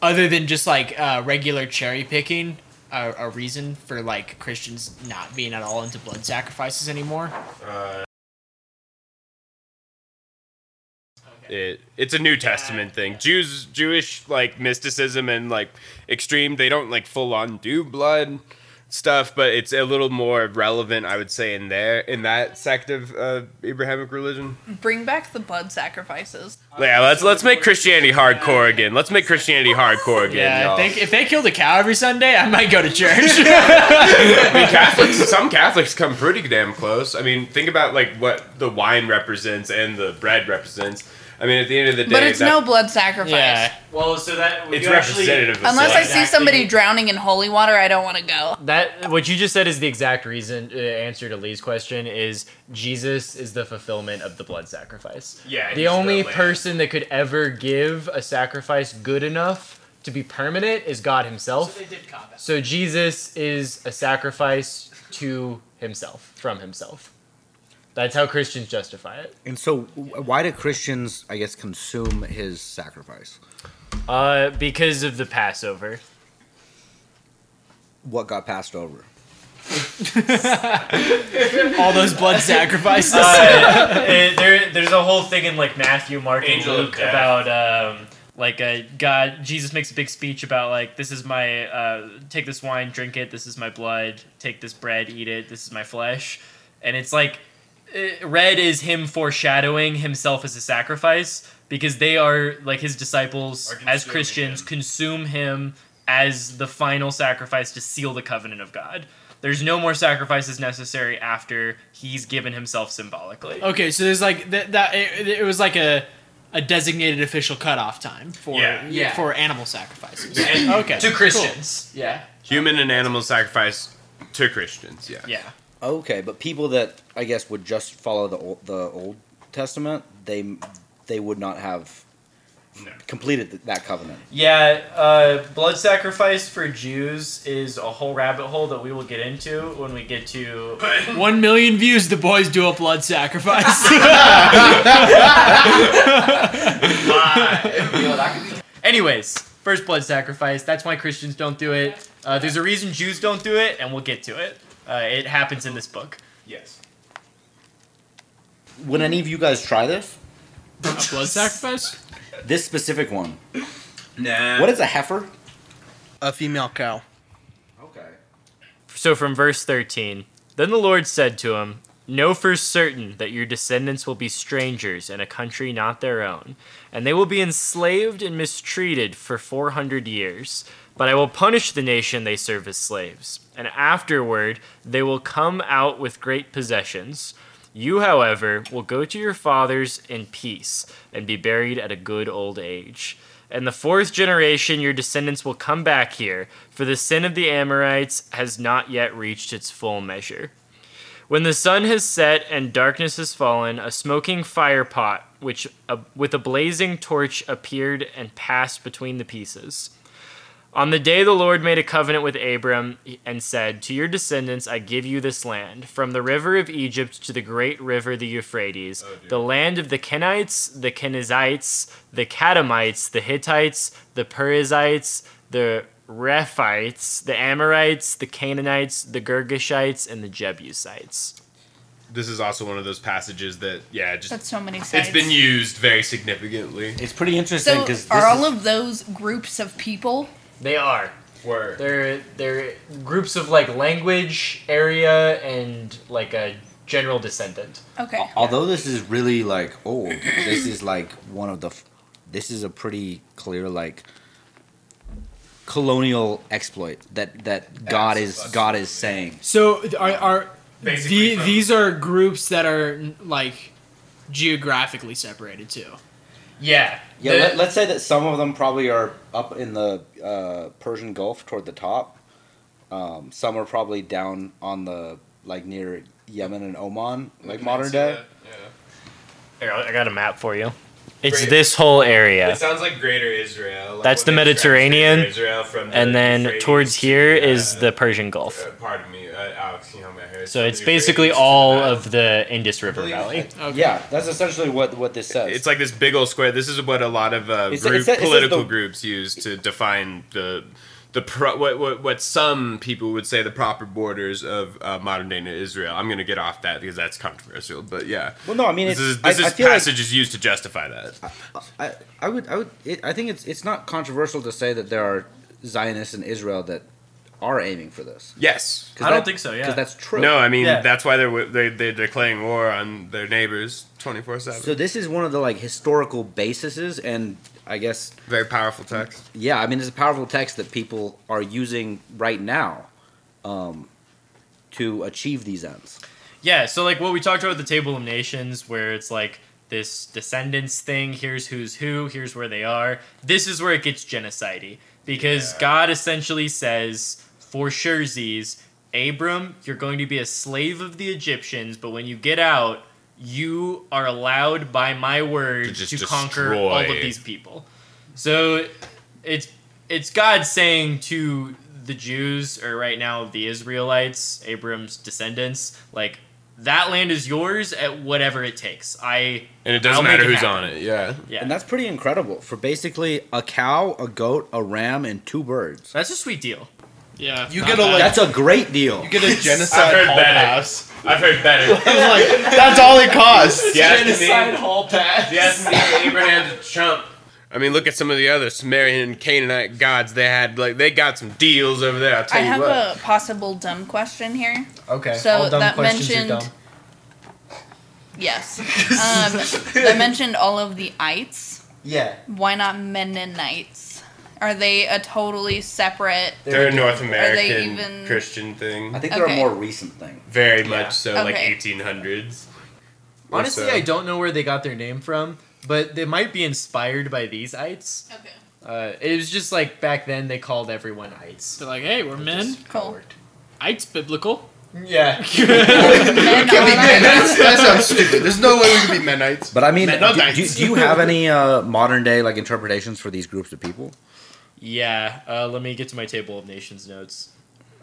other than just like uh, regular cherry picking a, a reason for like Christians not being at all into blood sacrifices anymore? Uh, it it's a New Testament thing. Jews Jewish like mysticism and like extreme they don't like full on do blood stuff, but it's a little more relevant, I would say, in there in that sect of uh, Abrahamic religion. Bring back the blood sacrifices. Yeah, let's let's make Christianity hardcore again. Let's make Christianity hardcore again. Yeah, y'all. if they, if they killed a cow every Sunday, I might go to church. I mean, Catholics. Some Catholics come pretty damn close. I mean, think about like what the wine represents and the bread represents. I mean, at the end of the day, But it's that- no blood sacrifice. Yeah. Well, so that It's you actually- representative of Unless I something. see somebody drowning in holy water, I don't want to go. That what you just said is the exact reason uh, answer to Lee's question is Jesus is the fulfillment of the blood sacrifice. Yeah, The he's the only person that could ever give a sacrifice good enough to be permanent is God himself. they did combat. So Jesus is a sacrifice to himself, from himself. That's how Christians justify it. And so, why do Christians, I guess, consume his sacrifice? Uh, because of the Passover. What got passed over? all those blood sacrifices. Uh, it- there, there's a whole thing in like Matthew, Mark, Angel and of Luke about um, like uh, God. Jesus makes a big speech about like this is my uh, take this wine, drink it. This is my blood. Take this bread, eat it. This is my flesh. And it's like uh, red is him foreshadowing himself as a sacrifice because they are like his disciples as Christians him. consume him as the final sacrifice to seal the covenant of God. There's no more sacrifices necessary after he's given himself symbolically. Okay, so there's like that. that it, it was like a a designated official cutoff time for Yeah. Yeah. for animal sacrifices. Okay, To Christians. Yeah. human and animal sacrifice to Christians. Yeah. Yeah. Okay, but people that I guess would just follow the old, the Old Testament, they they would not have No. completed th- that covenant. Yeah, uh, blood sacrifice for Jews is a whole rabbit hole that we will get into when we get to. One million views. The boys do a blood sacrifice. Anyways, first blood sacrifice. That's why Christians don't do it. Uh, there's a reason Jews don't do it, and we'll get to it. Uh, it happens in this book. Yes. Would any of you guys try this? a blood sacrifice. This specific one. Nah. What is a heifer? A female cow. Okay. So from verse 13 Then the Lord said to him, Know for certain that your descendants will be strangers in a country not their own, and they will be enslaved and mistreated for 400 years. But I will punish the nation they serve as slaves, and afterward they will come out with great possessions. You, however, will go to your fathers in peace and be buried at a good old age. And the fourth generation, your descendants will come back here, for the sin of the Amorites has not yet reached its full measure. When the sun has set and darkness has fallen, a smoking fire pot, which uh, with a blazing torch appeared and passed between the pieces. On the day the Lord made a covenant with Abram and said, To your descendants I give you this land, from the river of Egypt to the great river the Euphrates, oh, the land of the Kenites, the Kenizzites, the Kadamites, the Hittites, the Perizzites, the Rephaites, the Amorites, the Canaanites, the Girgashites, and the Jebusites. This is also one of those passages that, yeah, just That's so many sites. it's been used very significantly. It's pretty interesting So, because are all of those groups of people? They are. Word. They're they're groups of like language, area, and like a general descendant. Okay. although this is really like old, this is like one of the. f- This is a pretty clear like colonial exploit that that God is God is saying. So are are Basically the, from- these are groups that are like geographically separated too. Yeah. Yeah, The- let, let's say that some of them probably are up in the uh, Persian Gulf toward the top. Um, some are probably down on the like near Yemen and Oman, like modern day. Here, I got a map for you. It's Great. this whole area. It sounds like Greater Israel. like That's the when they extract Mediterranean, Israel from the and then Euphrates towards here to, is uh, the Persian Gulf. Uh, pardon me, uh, Alex. You know my hair. So it's basically all of the Indus River Valley. Yeah, that's essentially what what this says. It's like this big old square. This is what a lot of uh, It's- group, it says- it says political the- groups use to define the the pro, what, what what some people would say the proper borders of uh, modern day Israel. I'm gonna get off that because that's controversial. But yeah. Well, no, I mean, this it's- is this I- I is feel like- passage is used to justify that. I, I would I would it, I think it's it's not controversial to say that there are Zionists in Israel that are aiming for this. Yes, I that, don't think so. Yeah, because that's true. No, I mean Yeah. that's why they're they they're declaring war on their neighbors twenty four seven. So this is one of the like historical bases, and I guess very powerful text. Yeah, I mean it's a powerful text that people are using right now, um, to achieve these ends. Yeah, so like what we talked about at the Table of Nations, where it's like this descendants thing. Here's who's who. Here's where they are. This is where it gets genocide because God essentially says for surezies, Abram, you're going to be a slave of the Egyptians, but when you get out, you are allowed by my word to, just conquer all of these people. So it's it's God saying to the Jews, or right now the Israelites, Abram's descendants, like that land is yours at whatever it takes. I And it doesn't I'll make matter who's happen." on it. Yeah. Yeah. And that's pretty incredible for basically a cow, a goat, a ram, and two birds. That's a sweet deal. Yeah, You get a like. That's a great deal. You get a genocide heard hall better. pass. I've heard better. like that's all it costs. Yes, Genocide me. hall pass. Yes, me. Abraham to Trump. I mean, look at some of the other Sumerian and Canaanite gods. They had like they got some deals over there. I'll tell I you have what. a possible dumb question here. Okay. So all dumb that questions mentioned. are dumb. Yes. Um, that mentioned all of the ites. Yeah. Why not Mennonites? Are they a totally separate? They're a North Are American they even? Christian thing. I think they're Okay. a more recent thing. Very Yeah. much so, like Okay. 1800s. Honestly, So- I don't know where they got their name from, but they might be inspired by these ites. Okay. Uh, it was just like back then they called everyone ites. They're like, hey, we're men. Cool. It's biblical. Yeah. Can't be Mennonites. That sounds stupid. There's no way we can be Mennonites. But I mean, do, Mennonites. do, do you have any uh, modern day like interpretations for these groups of people? Yeah. Uh, let me get to my table of nations notes.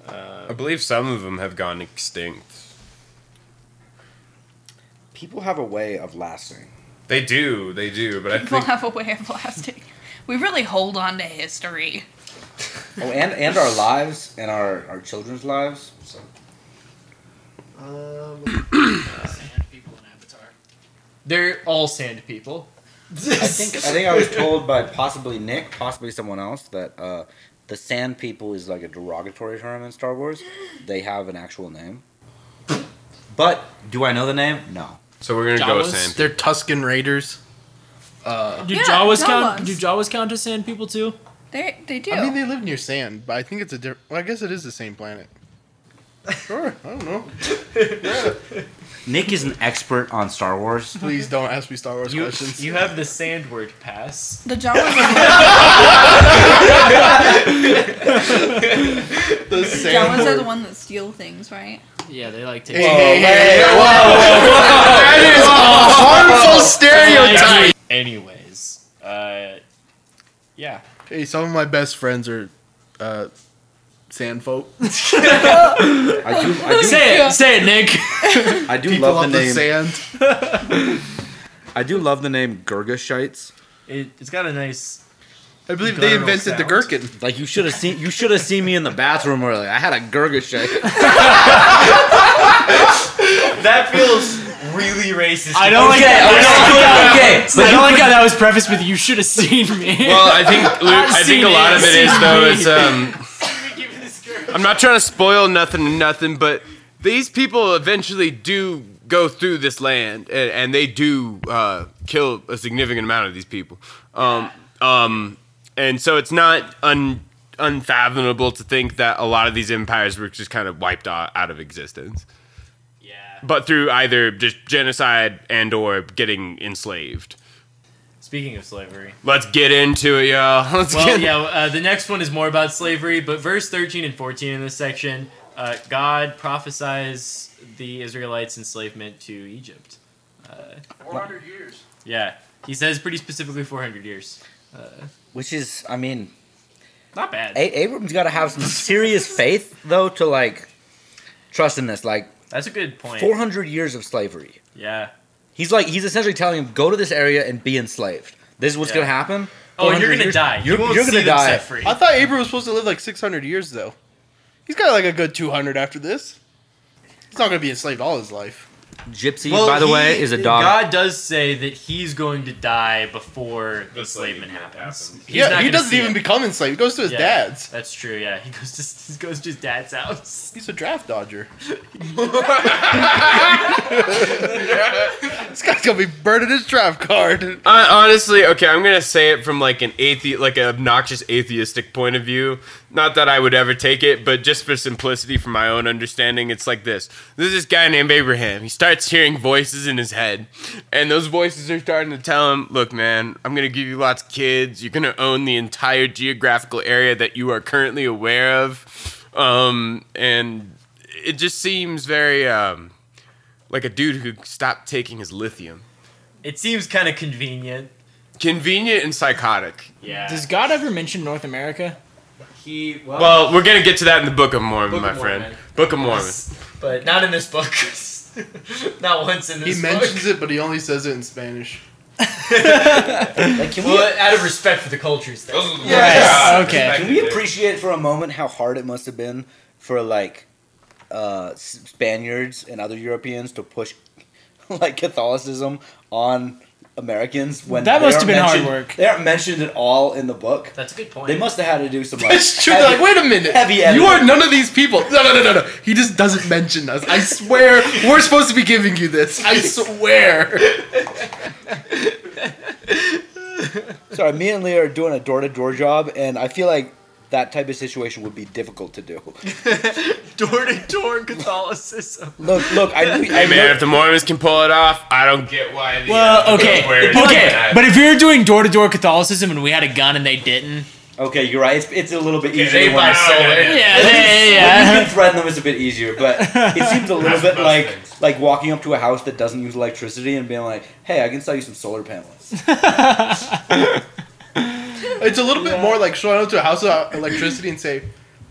Uh, I believe some of them have gone extinct. People have a way of lasting. They do, they do, but I People think have a way of lasting. We really hold on to history. Oh, and and our lives and our, our children's lives. So. they're all sand people. I think I think I was told by possibly Nick, possibly someone else, that uh, the Sand People is like a derogatory term in Star Wars. They have an actual name. But do I know the name? No. so. We're gonna go with Jawas? sand. They're Tusken Raiders. Uh, Do Yeah, Jawas count? Jawas. Do Jawas count as sand people too? They they do. I mean, they live near sand, but I think it's a different. Well, I guess it is the same planet. Sure, I don't know. Nick is an expert on Star Wars. Please don't ask me Star Wars You, questions. you have the sand word pass. the Jawas are the the, sand Jawas are the one that steal things, right? Yeah, they like to. Hey, hey, hey, whoa, whoa, That is a harmful stereotype. Anyways, uh, yeah. Hey, some of my best friends are uh, sand folk. I do. I do, Say it, say it, Nick. I do People love of the the name. sand. I do love the name Girgashites. It, it's got a nice. I believe they Guttural invented the sound. gherkin. Like you should have seen. You should have seen me in the bathroom where I had a Girgashite. That feels really racist. I don't like Okay, that. okay, I don't like okay, I don't like how that was prefaced with "You should have seen me." Well, I think Luke, I've think a lot it, of it is though. me. It's um. I'm not trying to spoil nothing, nothing, but these people eventually do go through this land, and, and they do uh, kill a significant amount of these people. Um, um, and so it's not un, unfathomable to think that a lot of these empires were just kind of wiped out, out of existence. Yeah, but through either just genocide and or getting enslaved. Speaking of slavery, Let's get into it, y'all. Let's well, get yeah, uh, the next one is more about slavery, but verse 13 and 14 in this section, uh, God prophesies the Israelites' enslavement to Egypt. Uh, 400 years. yeah, he says pretty specifically 400 years. Uh, Which is, I mean, not bad. A- Abram's got to have some serious faith though to like trust in this. Like That's a good point. 400 years of slavery. Yeah. He's like he's essentially telling him go to this area and be enslaved. This is what's Yeah. gonna happen. Oh, you're 400 gonna years- die. You You're, won't you're see gonna them die. set free. I thought Abram was supposed to live like 600 years though. He's got like a good 200 after this. He's not gonna be enslaved all his life. Gypsy, Well, by the he- way, is a dog. God does say that he's going to die before the enslavement happens. He's yeah, he doesn't even it. become enslaved. He goes to his Yeah, dad's. That's true. Yeah, he goes to he goes to his dad's house. He's a draft dodger. this guy's gonna be burning his draft card. Uh, honestly, okay, I'm gonna say it from like an athe- like an obnoxious atheistic point of view. Not that I would ever take it, but just for simplicity, for my own understanding, it's like this: There's this guy named Abraham. He starts hearing voices in his head, and those voices are starting to tell him, "Look, man, I'm gonna give you lots of kids. You're gonna own the entire geographical area that you are currently aware of." Um, and it just seems very um, like a dude who stopped taking his lithium. It seems kind of convenient. Convenient and psychotic. Yeah. Does God ever mention North America? He Well, we're gonna get to that in the Book of Mormon, Book my of friend. Book of Mormon. but not in this book. not once in this. Book. He this mentions book. it, but he only says it in Spanish. Like, can we, Well, out of respect for the cultures, there. Yes. Okay. can we appreciate for a moment how hard it must have been for like uh, Spaniards and other Europeans to push like Catholicism on Americans when That they must have aren't been hard mentioned- work. They aren't mentioned at all in the book. That's a good point. They must have had to do some like. That's true. They're like, wait a minute. Heavy you are none of these people. No, no, no, no, no. He just doesn't mention us. I swear, we're supposed to be giving you this. I swear. Sorry, me and Leah are doing a door to door job, and I feel like that type of situation would be difficult to do. door to door Catholicism. Look, look, I, I Hey man, if the Mormons can pull it off, I don't get why. The, Well, uh, okay, where- okay, but if we were doing door to door Catholicism and we had a gun and they didn't, Okay, you're right. It's, it's a little bit easier. they when buy you- solar. yeah, When yeah, you- yeah, When you can threaten them, it's a bit easier, but it seems a little bit like like walking up to a house that doesn't use electricity and being like, "Hey, I can sell you some solar panels." It's a little bit more like showing up to a house without electricity and say,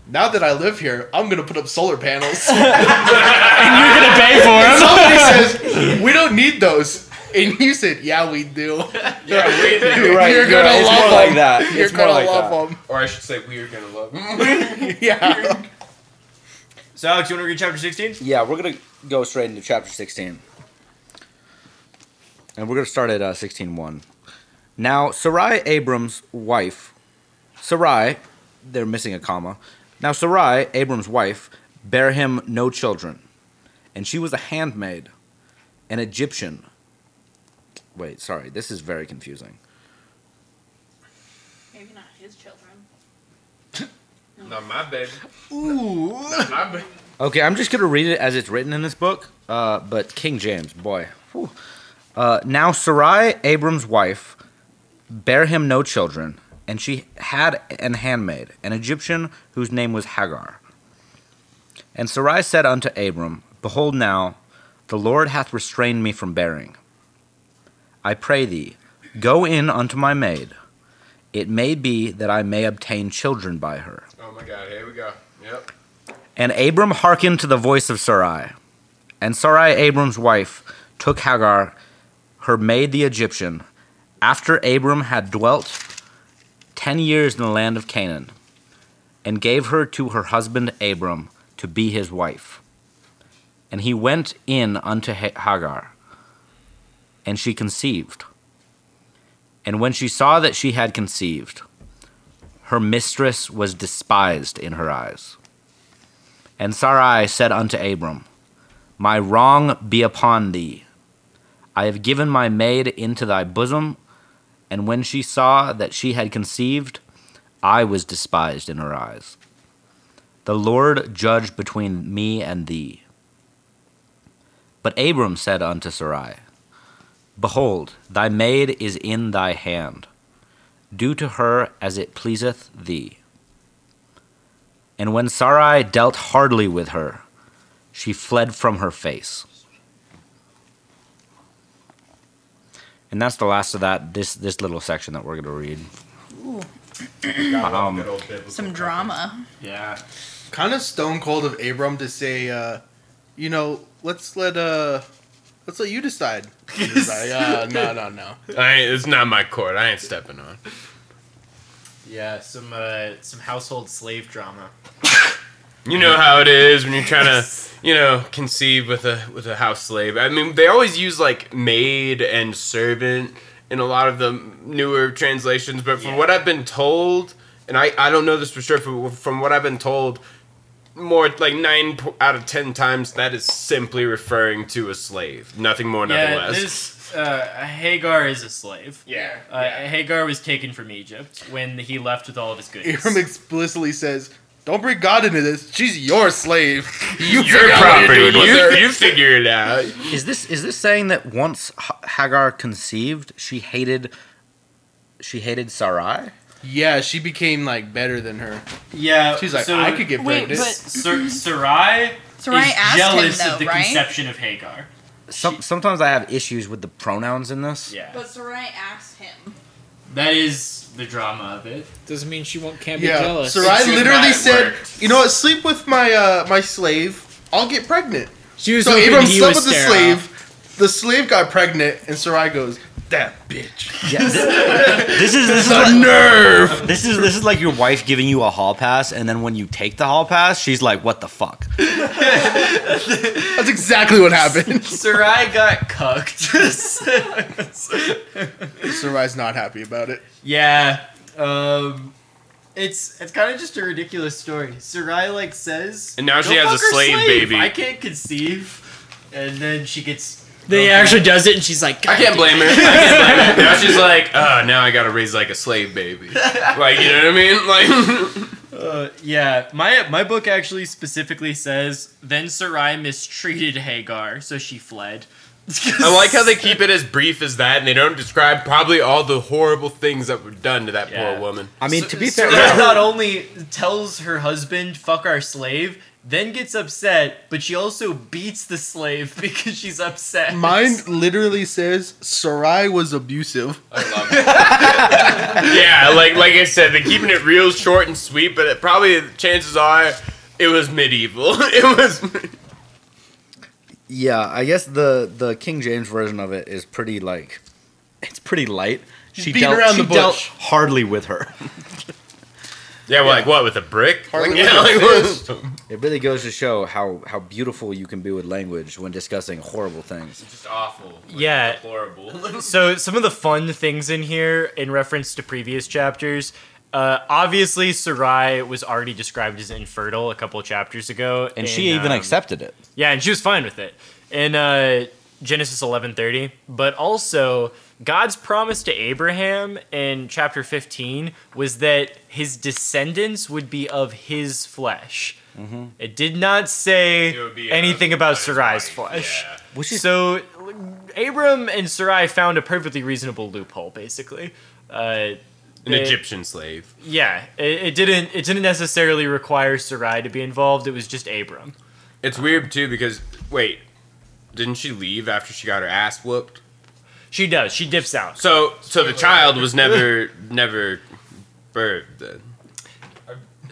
now that I live here, I'm going to put up solar panels. and you're gonna pay for them. Somebody says, we don't need those. And you said, yeah, we do. Yeah, wait, You're right. You're you're gonna right. Love them. like that. You're It's gonna like love that. or I should say, we are gonna love. them. them. Yeah. So Alex, you want to read chapter sixteen? Yeah, we're gonna go straight into chapter sixteen, and we're gonna start at uh, sixteen one. Now, Sarai, Abram's wife, Sarai, they're missing a comma. Now, Sarai, Abram's wife, bare him no children, and she was a handmaid, an Egyptian. Wait, sorry, this is very confusing. Maybe not his children. Not my baby. Ooh. Not my baby. Okay, I'm just gonna read it as it's written in this book. Uh, but King James, boy. Uh, now Sarai, Abram's wife, bare him no children, and she had an handmaid, an Egyptian whose name was Hagar. And Sarai said unto Abram, Behold now, the Lord hath restrained me from bearing. I pray thee, go in unto my maid. It may be that I may obtain children by her. Oh my God! Here we go. Yep. And Abram hearkened to the voice of Sarai. And Sarai, Abram's wife, took Hagar, her maid the Egyptian, after Abram had dwelt ten years in the land of Canaan, and gave her to her husband Abram to be his wife. And he went in unto Hagar, and she conceived. And when she saw that she had conceived, her mistress was despised in her eyes. And Sarai said unto Abram, My wrong be upon thee. I have given my maid into thy bosom, and when she saw that she had conceived, I was despised in her eyes. The Lord judge between me and thee. But Abram said unto Sarai, Behold, thy maid is in thy hand. Do to her as it pleaseth thee. And when Sarai dealt hardly with her, she fled from her face. And that's the last of that this this little section that we're gonna read. Ooh. Um, Some drama. Yeah. Kind of stone cold of Abram to say, uh, you know, let's let uh, let's let you decide. He's like, uh, no, no, no. I it's not my court. I ain't stepping on. Yeah, some uh, some household slave drama. You know how it is when you're trying to, you know, conceive with a with a house slave. I mean, they always use like maid and servant in a lot of the newer translations, but from what I've been told, and I I don't know this for sure, from, from what I've been told, more like nine out of ten times that is simply referring to a slave, nothing more, nothing yeah, less. this uh, Hagar is a slave. Yeah, Uh, Hagar was taken from Egypt when he left with all of his goodies. Abram explicitly says, "Don't bring God into this. She's your slave. You Your figure out what you're property. You, you figure it out. Is this is this saying that once Hagar conceived, she hated she hated Sarai? Yeah, she became like better than her. Yeah, she's like, so- I could get Wait, pregnant. but- Sar- Sarai, Sarai is asked him, jealous though, of the right? conception of Hagar. Some, sometimes I have issues with the pronouns in this. Yeah, But Sarai asked him. that is the drama of it. Doesn't mean she won't can't be yeah, jealous. So I literally said, worked. "You know what? Sleep with my uh my slave. I'll get pregnant." She was so hoping Abram he slept was with the sterile. slave. The slave got pregnant, and Sarai goes, "That bitch." Yeah, th- this is this is The like, nerve. This is this is like your wife giving you a hall pass, and then when you take the hall pass, she's like, "What the fuck?" That's exactly what happened. Sarai got cucked. Sarai's not happy about it. yeah, um, it's it's kind of just a ridiculous story. Sarai like says, And now she has a fuck her slave baby." I can't conceive, and then she gets. Then he actually does it, and she's like, I can't blame her. I can't blame her. Now she's like, oh, now I gotta raise like a slave baby. Like, you know what I mean? Like, Uh, yeah, my my book actually specifically says then Sarai mistreated Hagar, so she fled. I like how they keep it as brief as that, and they don't describe probably all the horrible things that were done to that Yeah. poor woman. I mean, So- to be fair, Sarai not only tells her husband "fuck our slave," then gets upset, but she also beats the slave because she's upset. Mine literally says Sarai was abusive. yeah, like like I said, they're keeping it real short and sweet, but it probably chances are it was medieval. it was. Yeah, I guess the the King James version of it is pretty like it's pretty light. She beat dealt, around she the dealt hardly with her. Yeah, well, like what with a brick? Like, yeah, like, what? It really goes to show how how beautiful you can be with language when discussing horrible things. It's just awful. Like, Yeah. horrible. so some of the fun things in here in reference to previous chapters uh, obviously sarai was already described as infertile a couple chapters ago And she even um, accepted it. yeah and she was fine with it in uh, genesis 11.30 but also god's promise to abraham in chapter 15 was that his descendants would be of his flesh it did not say It would be, anything about Sarai's wife, flesh. yeah. Which is So, Abram and Sarai found a perfectly reasonable loophole, basically. Uh, An they- Egyptian slave. Yeah, it, it didn't. It didn't necessarily require Sarai to be involved. It was just Abram. It's weird too because wait, didn't she leave after she got her ass whooped? She does. She dips out. So so the child was never never birthed. Then.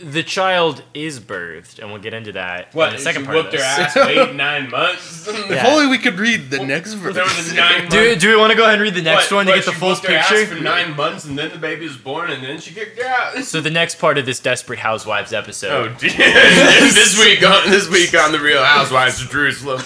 The child is birthed, and we'll get into that What? in the second part of whooped her ass, wait nine months. If only we could read the next verse. There was a nine Do, do we want to go ahead and read the next What, one to get the full whooped ass picture? for nine months, and then the baby was born, and then she kicked her out. So the next part of this Desperate Housewives episode. Oh, dear. this week on this week on the Real Housewives of Jerusalem.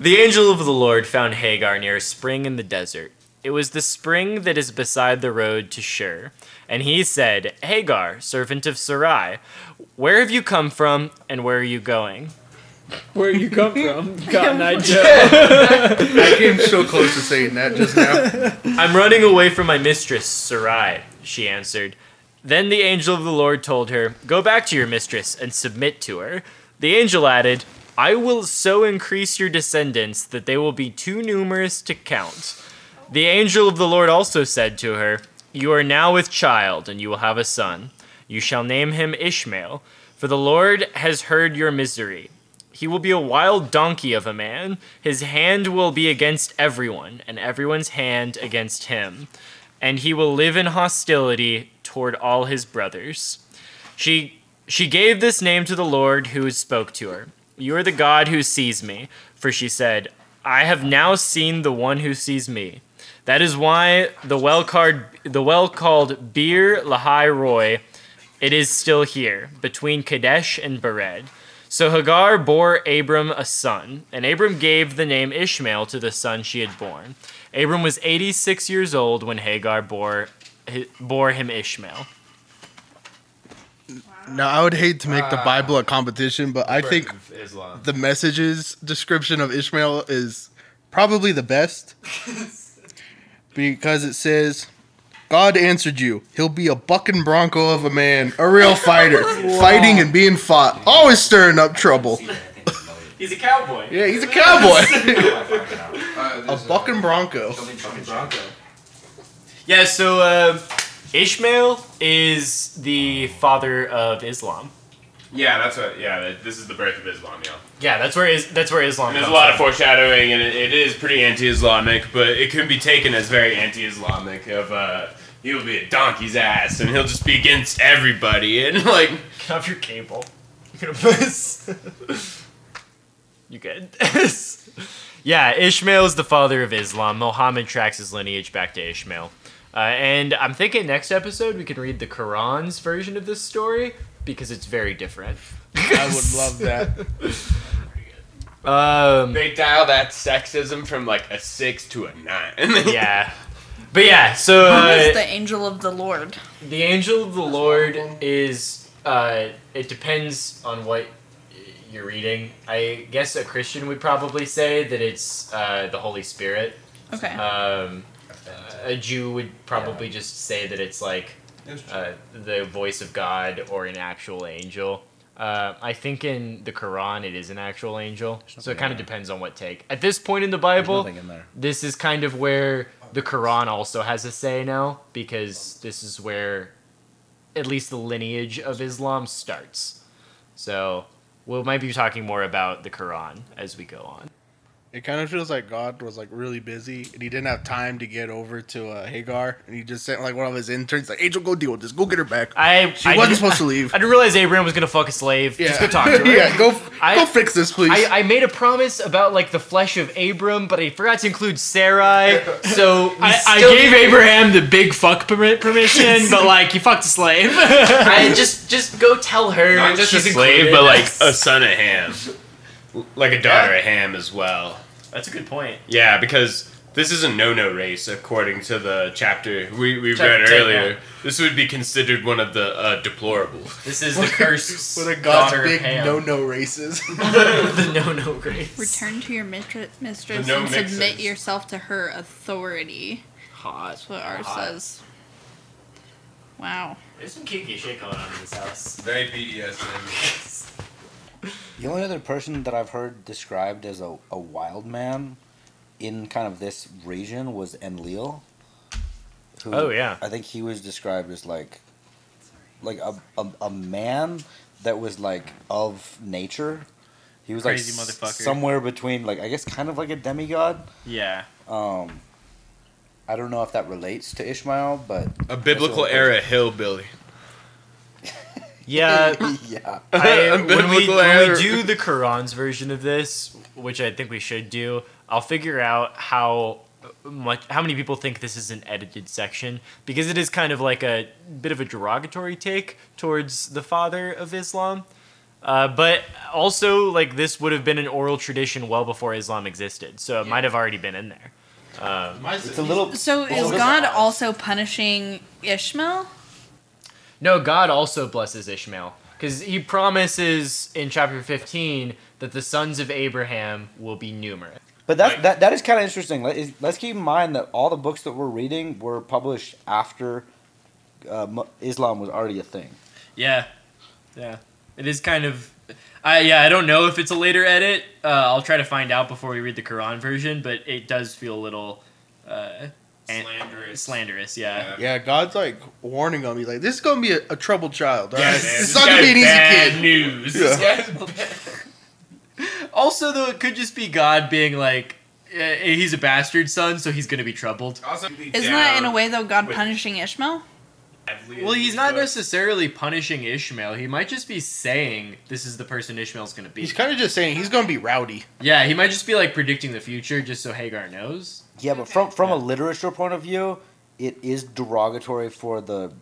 The angel of the Lord found Hagar near a spring in the desert. It was the spring that is beside the road to Shur. And he said, Hagar, servant of Sarai, where have you come from and where are you going? Where you come from, Cotton Eye Joe? I came so close to saying that just now. I'm running away from my mistress, Sarai, she answered. Then the angel of the Lord told her, Go back to your mistress and submit to her. The angel added, I will so increase your descendants that they will be too numerous to count. The angel of the Lord also said to her, You are now with child, and you will have a son. You shall name him Ishmael, for the Lord has heard your misery. He will be a wild donkey of a man. His hand will be against everyone, and everyone's hand against him. And he will live in hostility toward all his brothers. She she gave this name to the Lord who spoke to her. You are the God who sees me, for she said, I have now seen the one who sees me. That is why the well called the well called Beer Lahai Roy, it is still here between Kadesh and Bered. So Hagar bore Abram a son, and Abram gave the name Ishmael to the son she had born. Abram was 86 years old when Hagar bore bore him Ishmael. Now, I would hate to make the ah. Bible a competition, but I think the messages description of Ishmael is probably the best because it says, God answered you. He'll be a bucking bronco of a man, a real fighter, fighting and being fought, always stirring up trouble. He's a cowboy. Yeah, he's a cowboy. a bucking bronco. Yeah, so uh, Ishmael is the father of Islam. Yeah, that's what. Yeah, this is the birth of Islam. Yeah. Yeah, that's where is that's where Islam. And there's a comes lot of foreshadowing, and it, it is pretty anti-Islamic, but it can be taken as very anti-Islamic. Of uh, he'll be a donkey's ass, and he'll just be against everybody, and like Get off your cable. You're gonna miss. you good? yeah, Ishmael is the father of Islam. Muhammad tracks his lineage back to Ishmael. Uh, and I'm thinking next episode we can read the Quran's version of this story because it's very different. I would love that. Um, they dial that sexism from like a six to a nine. yeah. But yeah, so Who uh, is the angel of the Lord? The angel of the Lord is. Uh, it depends on what you're reading. I guess a Christian would probably say that it's uh, the Holy Spirit. Okay. Um, a Jew would probably just say that it's like uh, the voice of God or an actual angel. Uh, I think in the Quran it is an actual angel, so it kind of depends on what take. At this point in the Bible, in this is kind of where the Quran also has a say now because this is where at least the lineage of Islam starts. So we might be talking more about the Quran as we go on. It kind of feels like God was like really busy and he didn't have time to get over to uh, Hagar and he just sent like one of his interns like Angel go deal with this go get her back. I she I wasn't supposed to leave. I didn't realize Abraham was gonna fuck a slave. Just Yeah. go talk to her. Yeah, go- I- go fix this, please. I, I made a promise about like the flesh of Abram, but I forgot to include Sarai. So I, I still- gave Abraham the big fuck permi- permission, but like he fucked a slave. I just just go tell her Not just a slave, included. but like a son of Ham, like a daughter of Ham as well. That's a good point. Yeah, because this is a no-no race according to the chapter we, we Chapter read 10, earlier. yeah. This would be considered one of the uh, deplorables. This is the cursed One of God's big Ham. no no races. the no no race. Return to your mitri- mistress no and submit yourself to her authority. Hot. That's what ours Hot. says. Wow. There's some kinky shit going on in this house. Very BDSM. The only other person that I've heard described as a, a wild man in kind of this region was Enlil. Who Oh, yeah. I think he was described as like like a, a, a man that was like of nature. He was Crazy like motherfucker. somewhere between like I guess kind of like a demigod. yeah. Um I don't know if that relates to Ishmael, but A biblical That's the only era hillbilly. Yeah. yeah. I, A when, we, when we do the Quran's version of this, which I think we should do, I'll figure out how much how many people think this is an edited section because it is kind of like a bit of a derogatory take towards the father of Islam. Uh, but also, like this would have been an oral tradition well before Islam existed, so it might have already been in there. Um, It's a little So is God also punishing Ishmael? No, God also blesses Ishmael because he promises in chapter 15 that the sons of Abraham will be numerous. But that that, that is kind of interesting. Let, is, let's keep in mind that all the books that we're reading were published after uh, Islam was already a thing. Yeah, yeah. It is kind of. I yeah. I don't know if it's a later edit. Uh, I'll try to find out before we read the Quran version, but it does feel a little uh, an- Slanderous. Slanderous, yeah. Yeah, God's like warning on me, like this is gonna be a, a troubled child. all Yeah, man, it's this not gonna be an easy bad kid. News. Yeah. This guy's- also, though, it could just be God being like, eh, he's a bastard son, so he's gonna be troubled. Isn't that in a way though God punishing Ishmael? Well, he's not necessarily punishing Ishmael. He might just be saying this is the person Ishmael's gonna be. He's kind of just saying he's gonna be rowdy. Yeah, he might just be like predicting the future just so Hagar knows. Yeah, but from from a literature point of view, it is derogatory for the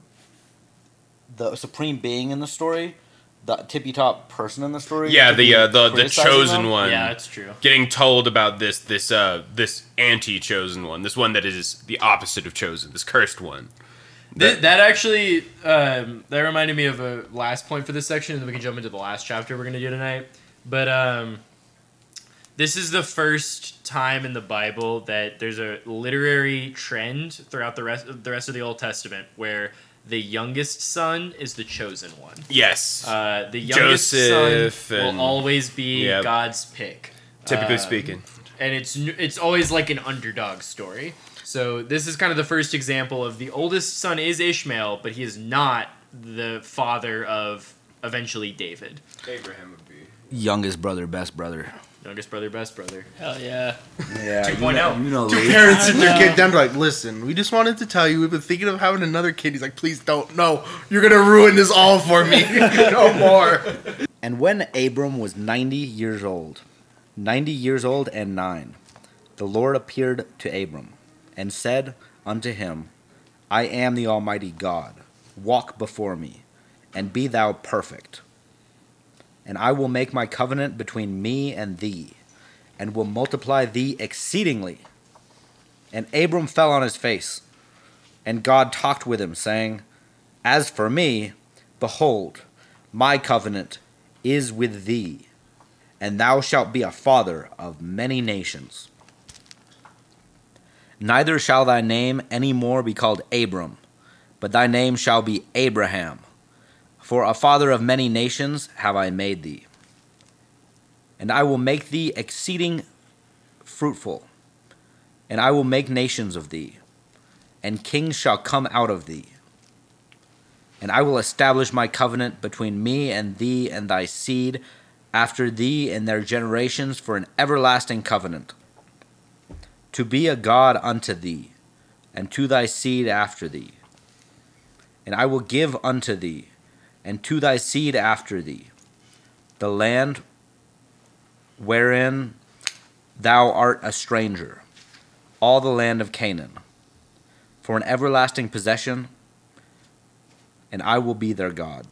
the supreme being in the story, the tippy top person in the story. Yeah, the uh, the the chosen them. one. Yeah, that's true. Getting told about this this uh this anti chosen one, this one that is the opposite of chosen, this cursed one. That, that actually um, that reminded me of a last point for this section, and then we can jump into the last chapter we're gonna do tonight. But um, this is the first time in the Bible that there's a literary trend throughout the rest the rest of the Old Testament where the youngest son is the chosen one. Yes. Uh, the youngest Joseph son and- will always be Yep. God's pick. Typically Um, speaking. and it's it's always like an underdog story. So this is kind of the first example of the oldest son is Ishmael, but he is not the father of eventually David. Abraham would be. Youngest brother, best brother. Youngest brother, best brother. Hell yeah. Yeah, you 2.0. know, you know Two Lee. parents sit their kid know. down to like, listen, we just wanted to tell you we've been thinking of having another kid. He's like, please don't. No, you're gonna ruin this all for me. no more. And when Abram was 90 years old, 90 years old and nine, the Lord appeared to Abram and said unto him, I am the Almighty God. Walk before me, and be thou perfect. And I will make my covenant between me and thee, and will multiply thee exceedingly. And Abram fell on his face, and God talked with him, saying, As for me, behold, my covenant is with thee, and thou shalt be a father of many nations. Neither shall thy name any more be called Abram, but thy name shall be Abraham. For a father of many nations have I made thee. And I will make thee exceeding fruitful, and I will make nations of thee, and kings shall come out of thee. And I will establish my covenant between me and thee and thy seed after thee in their generations for an everlasting covenant, to be a God unto thee, and to thy seed after thee. And I will give unto thee, and to thy seed after thee, the land wherein thou art a stranger, all the land of Canaan, for an everlasting possession, and I will be their God.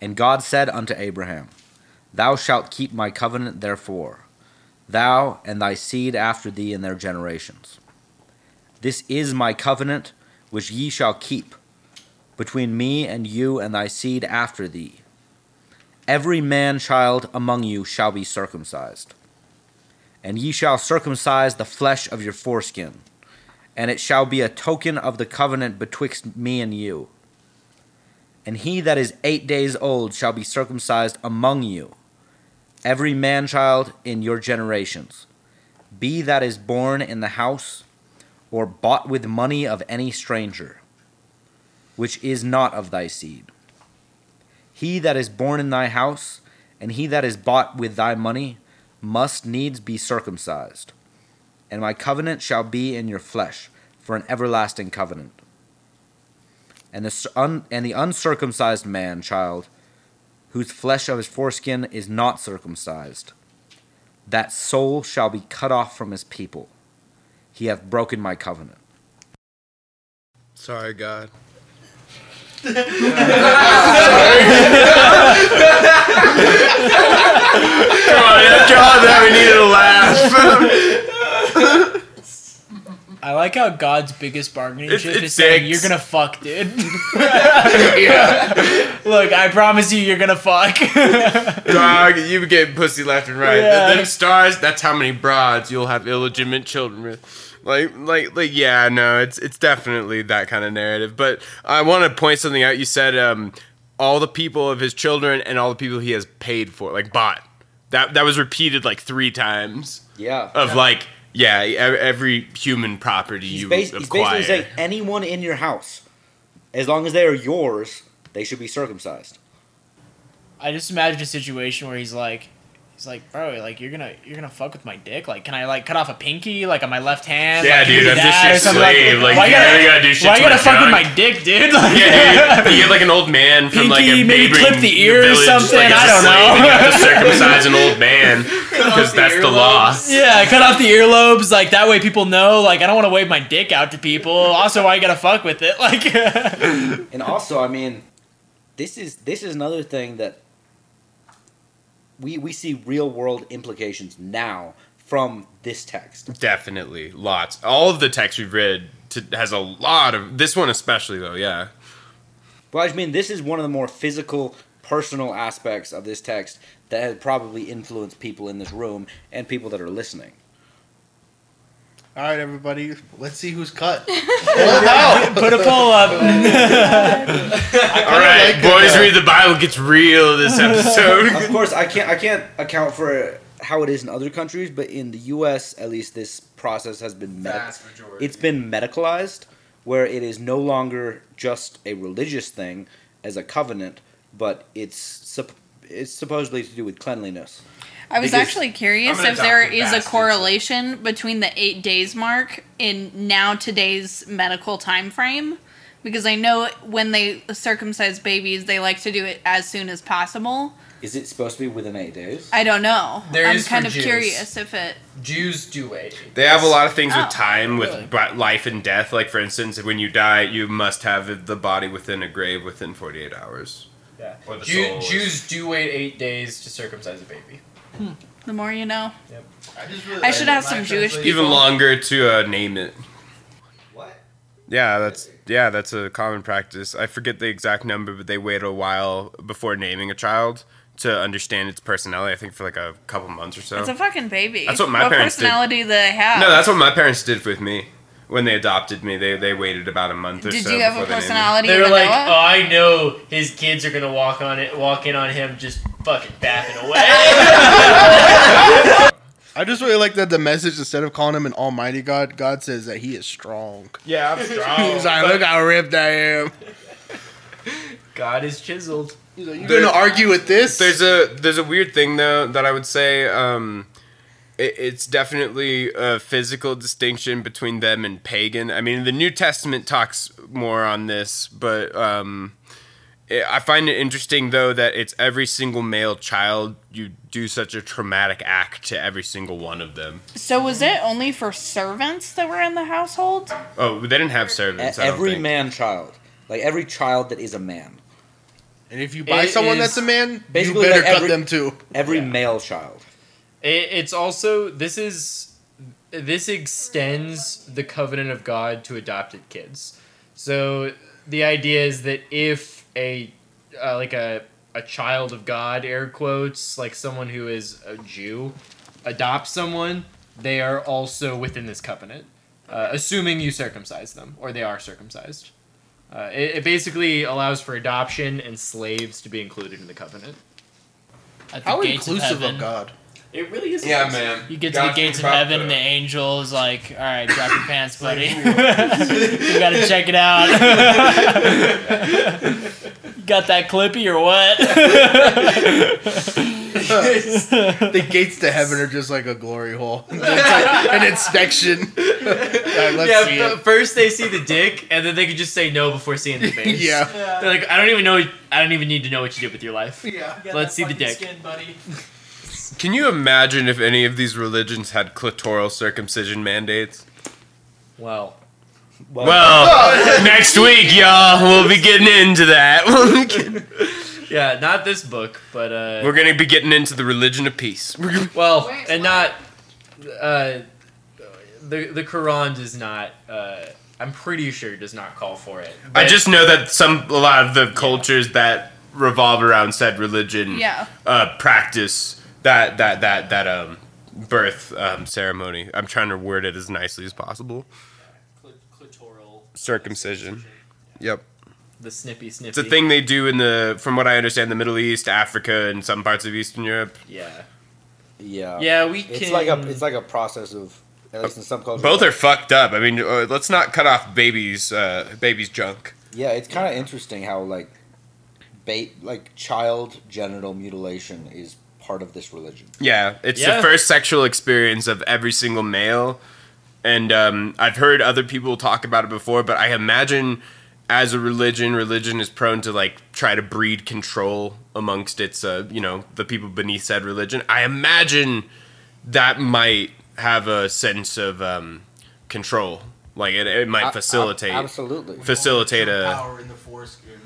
And God said unto Abraham, Thou shalt keep my covenant therefore, thou and thy seed after thee in their generations. This is my covenant which ye shall keep between me and you and thy seed after thee. Every man child among you shall be circumcised. And ye shall circumcise the flesh of your foreskin, and it shall be a token of the covenant betwixt me and you. And he that is eight days old shall be circumcised among you, every man child in your generations, be that is born in the house, or bought with money of any stranger, which is not of thy seed. He that is born in thy house, and he that is bought with thy money, must needs be circumcised. And my covenant shall be in your flesh, for an everlasting covenant. And the, un, and the uncircumcised man child, whose flesh of his foreskin is not circumcised, that soul shall be cut off from his people. He hath broken my covenant. Sorry, God. Come on, after all that, we needed a laugh. I like how God's biggest bargaining It's- chip it's is saying dicks. you're gonna fuck, dude. Look, I promise you, you're gonna fuck. Dog, you get pussy left and right. Yeah. Them stars, that's how many broads you'll have illegitimate children with. Like, like, like, yeah, no, it's it's definitely that kind of narrative. But I want to point something out. You said um, all the people of his children and all the people he has paid for, like bought. That that was repeated like three times. Yeah. Of like, yeah, e- every human property He's, you bas- he's basically saying anyone in your house, as long as they are yours, they should be circumcised. I just imagine a situation where he's like, he's like, bro, like you're gonna you're gonna fuck with my dick. Like, can I like cut off a pinky like on my left hand? Yeah, like, dude, you do I'm just that your or something slave. Like, why you gotta, gotta do shit Why to you gotta my fuck with my dick, dude? Like, Yeah, dude. You get like an old man from like a maybe neighboring clip the ear or village, something, Like, as I a don't know. You have to circumcise an old man because that's the law. Yeah, cut off the earlobes. Like that way, people know. Like I don't want to wave my dick out to people. Also, why you gotta fuck with it? Like, And also, I mean, this is this is another thing that we we see real world implications now from this text. Definitely, lots. All of the text we've read to, has a lot of this one, especially though. Yeah, Well, I mean, this is one of the more physical, personal aspects of this text that has probably influenced people in this room and people that are listening. All right, everybody, let's see who's cut. put a poll up. All right, like boys, though. read the Bible gets real this episode. of course, I can't I can't account for how it is in other countries, but in the U.S. at least, this process has been medic- Vast majority. it's been medicalized, where it is no longer just a religious thing as a covenant, but it's sup- it's supposedly to do with cleanliness. I was Because- actually curious if there is adopted a correlation between the eight days mark in now today's medical time frame. Because I know when they circumcise babies, they like to do it as soon as possible. Is it supposed to be within eight days? I don't know. There I'm is kind of Jews. curious if it. Jews do wait. They have a lot of things Oh, with time, with really? bi- life and death. Like for instance, when you die, you must have the body within a grave within forty-eight hours. Yeah. Or the Jew- soul is- Jews do wait eight days to circumcise a baby. The more you know. Yep. I should ask some Jewish people. even longer to uh, name it. What? Yeah, that's yeah, that's a common practice. I forget the exact number, but they wait a while before naming a child to understand its personality. I think for like a couple months or so. It's a fucking baby. That's what my parents did. personality do they have? no, that's what my parents did with me when they adopted me. They they waited about a month or Did so. you have a before they personality They were like, Noah? "Oh, I know his kids are gonna walk on it, walk in on him, just fucking bapping away." I just really like that the message instead of calling him an almighty God, God says that he is strong. Yeah, I'm strong. He's like, look how ripped I am. God is chiseled. He's like, you gonna argue with this? There's a there's a weird thing though that I would say. Um, it, it's definitely a physical distinction between them and pagan. I mean, the New Testament talks more on this, but um, it, I find it interesting though that it's every single male child. You do such a traumatic act to every single one of them. So was it only for servants that were in the household? Oh, they didn't have servants. I don't every think. man child, like every child that is a man. And if you buy It someone that's a man, you Basically, better like cut them too. Every male child. It, it's also this is this extends the covenant of God to adopted kids. So the idea is that if a uh, like a a child of God, air quotes, like someone who is a Jew, adopts someone, they are also within this covenant, uh, assuming you circumcise them or they are circumcised. Uh, it, it basically allows for adoption and slaves to be included in the covenant. At the How gates of inclusive heaven. of God. It really is. Yeah, inclusive. man. You get to God the gates of can prop heaven, and the- angels like, "All right, drop your pants, buddy. you gotta check it out. you got that clippy or what?" the gates to heaven are just like a glory hole. It's like an inspection. All right, let's yeah, see f- first they see the dick, and then they can just say no before seeing the face. Yeah. They're like, I don't even know. I don't even need to know what you did with your life. Yeah. Let's see the dick. buddy. Can you imagine if any of these religions had clitoral circumcision mandates? Well, Well, next week, y'all, we'll be getting into that. yeah, not this book, but uh, We're gonna be getting into the religion of peace. well, and not uh, the the Quran does not. Uh, I'm pretty sure does not call for it. I just know that some a lot of the cultures that revolve around said religion Yeah. uh, practice that that that that um birth um, ceremony. I'm trying to word it as nicely as possible. clitoral Circumcision. Yep. the snippy snippy. It's a thing they do in the, from what I understand, the Middle East, Africa, and some parts of Eastern Europe. Yeah. Yeah. Yeah, we can. It's like a it's like a process of at least in some cultures. Both are fucked up. I mean, uh, let's not cut off babies, uh, babies' junk. Yeah, it's kind of interesting how like, bait like child genital mutilation is part of this religion. Yeah, it's Yeah. the first sexual experience of every single male, and um, I've heard other people talk about it before. But I imagine, as a religion, religion is prone to like try to breed control amongst its, uh, you know, the people beneath said religion. I imagine that might have a sense of um, control. Like it, it might A- a- facilitate, absolutely. facilitate a. Power in the foreskin.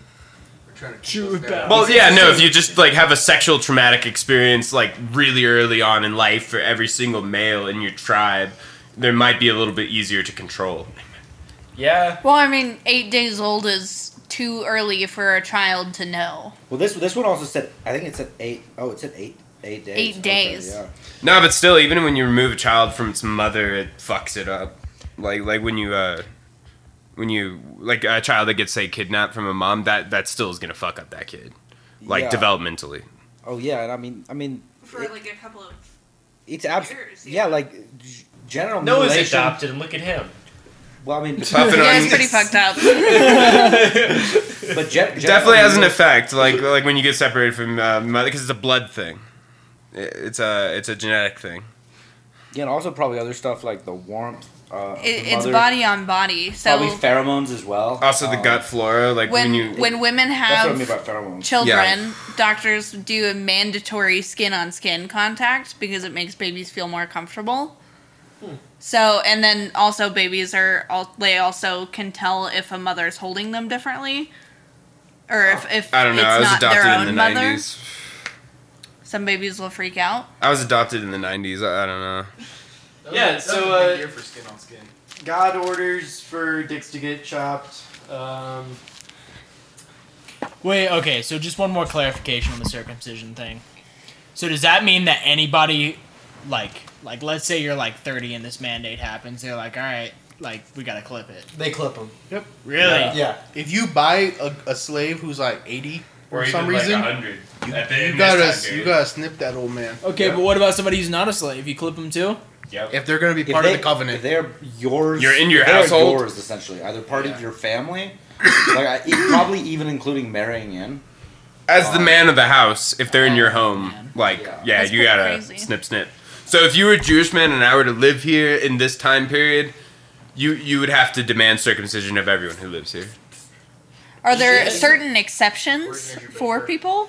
We're trying to keep True us down. Well, yeah, no. If you just like have a sexual traumatic experience like really early on in life for every single male in your tribe, there might be a little bit easier to control. Yeah. Well, I mean, eight days old is too early for a child to know. Well, this this one also said I think it said eight. Oh, it said eight eight days. Eight days. yeah. No, but still, even when you remove a child from its mother, it fucks it up. Like like when you uh when you like a child that gets say kidnapped from a mom, that that still is gonna fuck up that kid, like Yeah. developmentally. Oh yeah, and I mean I mean For like a couple of. it's abs- yeah. like g- general Noah's mutilation. adopted, and look at him. Well, I mean, Puffing Yeah, on- it's pretty fucked up. but gen- It definitely has an effect, like like when you get separated from uh, mother, because it's a blood thing. It's a it's a genetic thing. Yeah, and also probably other stuff like the warmth. Uh, It, it's body on body. So Probably pheromones as well. Also, the Um, gut flora, like when, when you when women That's what I have mean by pheromones. children, doctors do a mandatory skin on skin contact because it makes babies feel more comfortable. So, and then also babies are they also can tell if a mother's holding them differently, or if if I don't know. it's I was adopted in own the nineties. Some babies will freak out. I was adopted in the nineties. I, I don't know. Yeah, so uh, year for skin on skin. God orders for dicks to get chopped. Um, Wait, okay, so just one more clarification on the circumcision thing. So does that mean that anybody, like, like let's say you're like 30 and this mandate happens, they're like, all right, like we gotta clip it. They clip them. Yep. Really? Yeah. If you buy a, a slave who's like eighty for Or some even, like, reason, 100 you, you gotta you gotta snip that old man. Okay, but what about somebody who's not a slave? You clip them too? Yep. If they're gonna be part they- of the covenant, if they're yours. You're in your if they're household? Yours essentially, either part of your family, like I, e- probably even including marrying in. As the um, man of the house, if they're in your home, like yeah, That's you gotta crazy. snip snip. So if you were a Jewish man and I were to live here in this time period, you you would have to demand circumcision of everyone who lives here. Are there certain exceptions for people?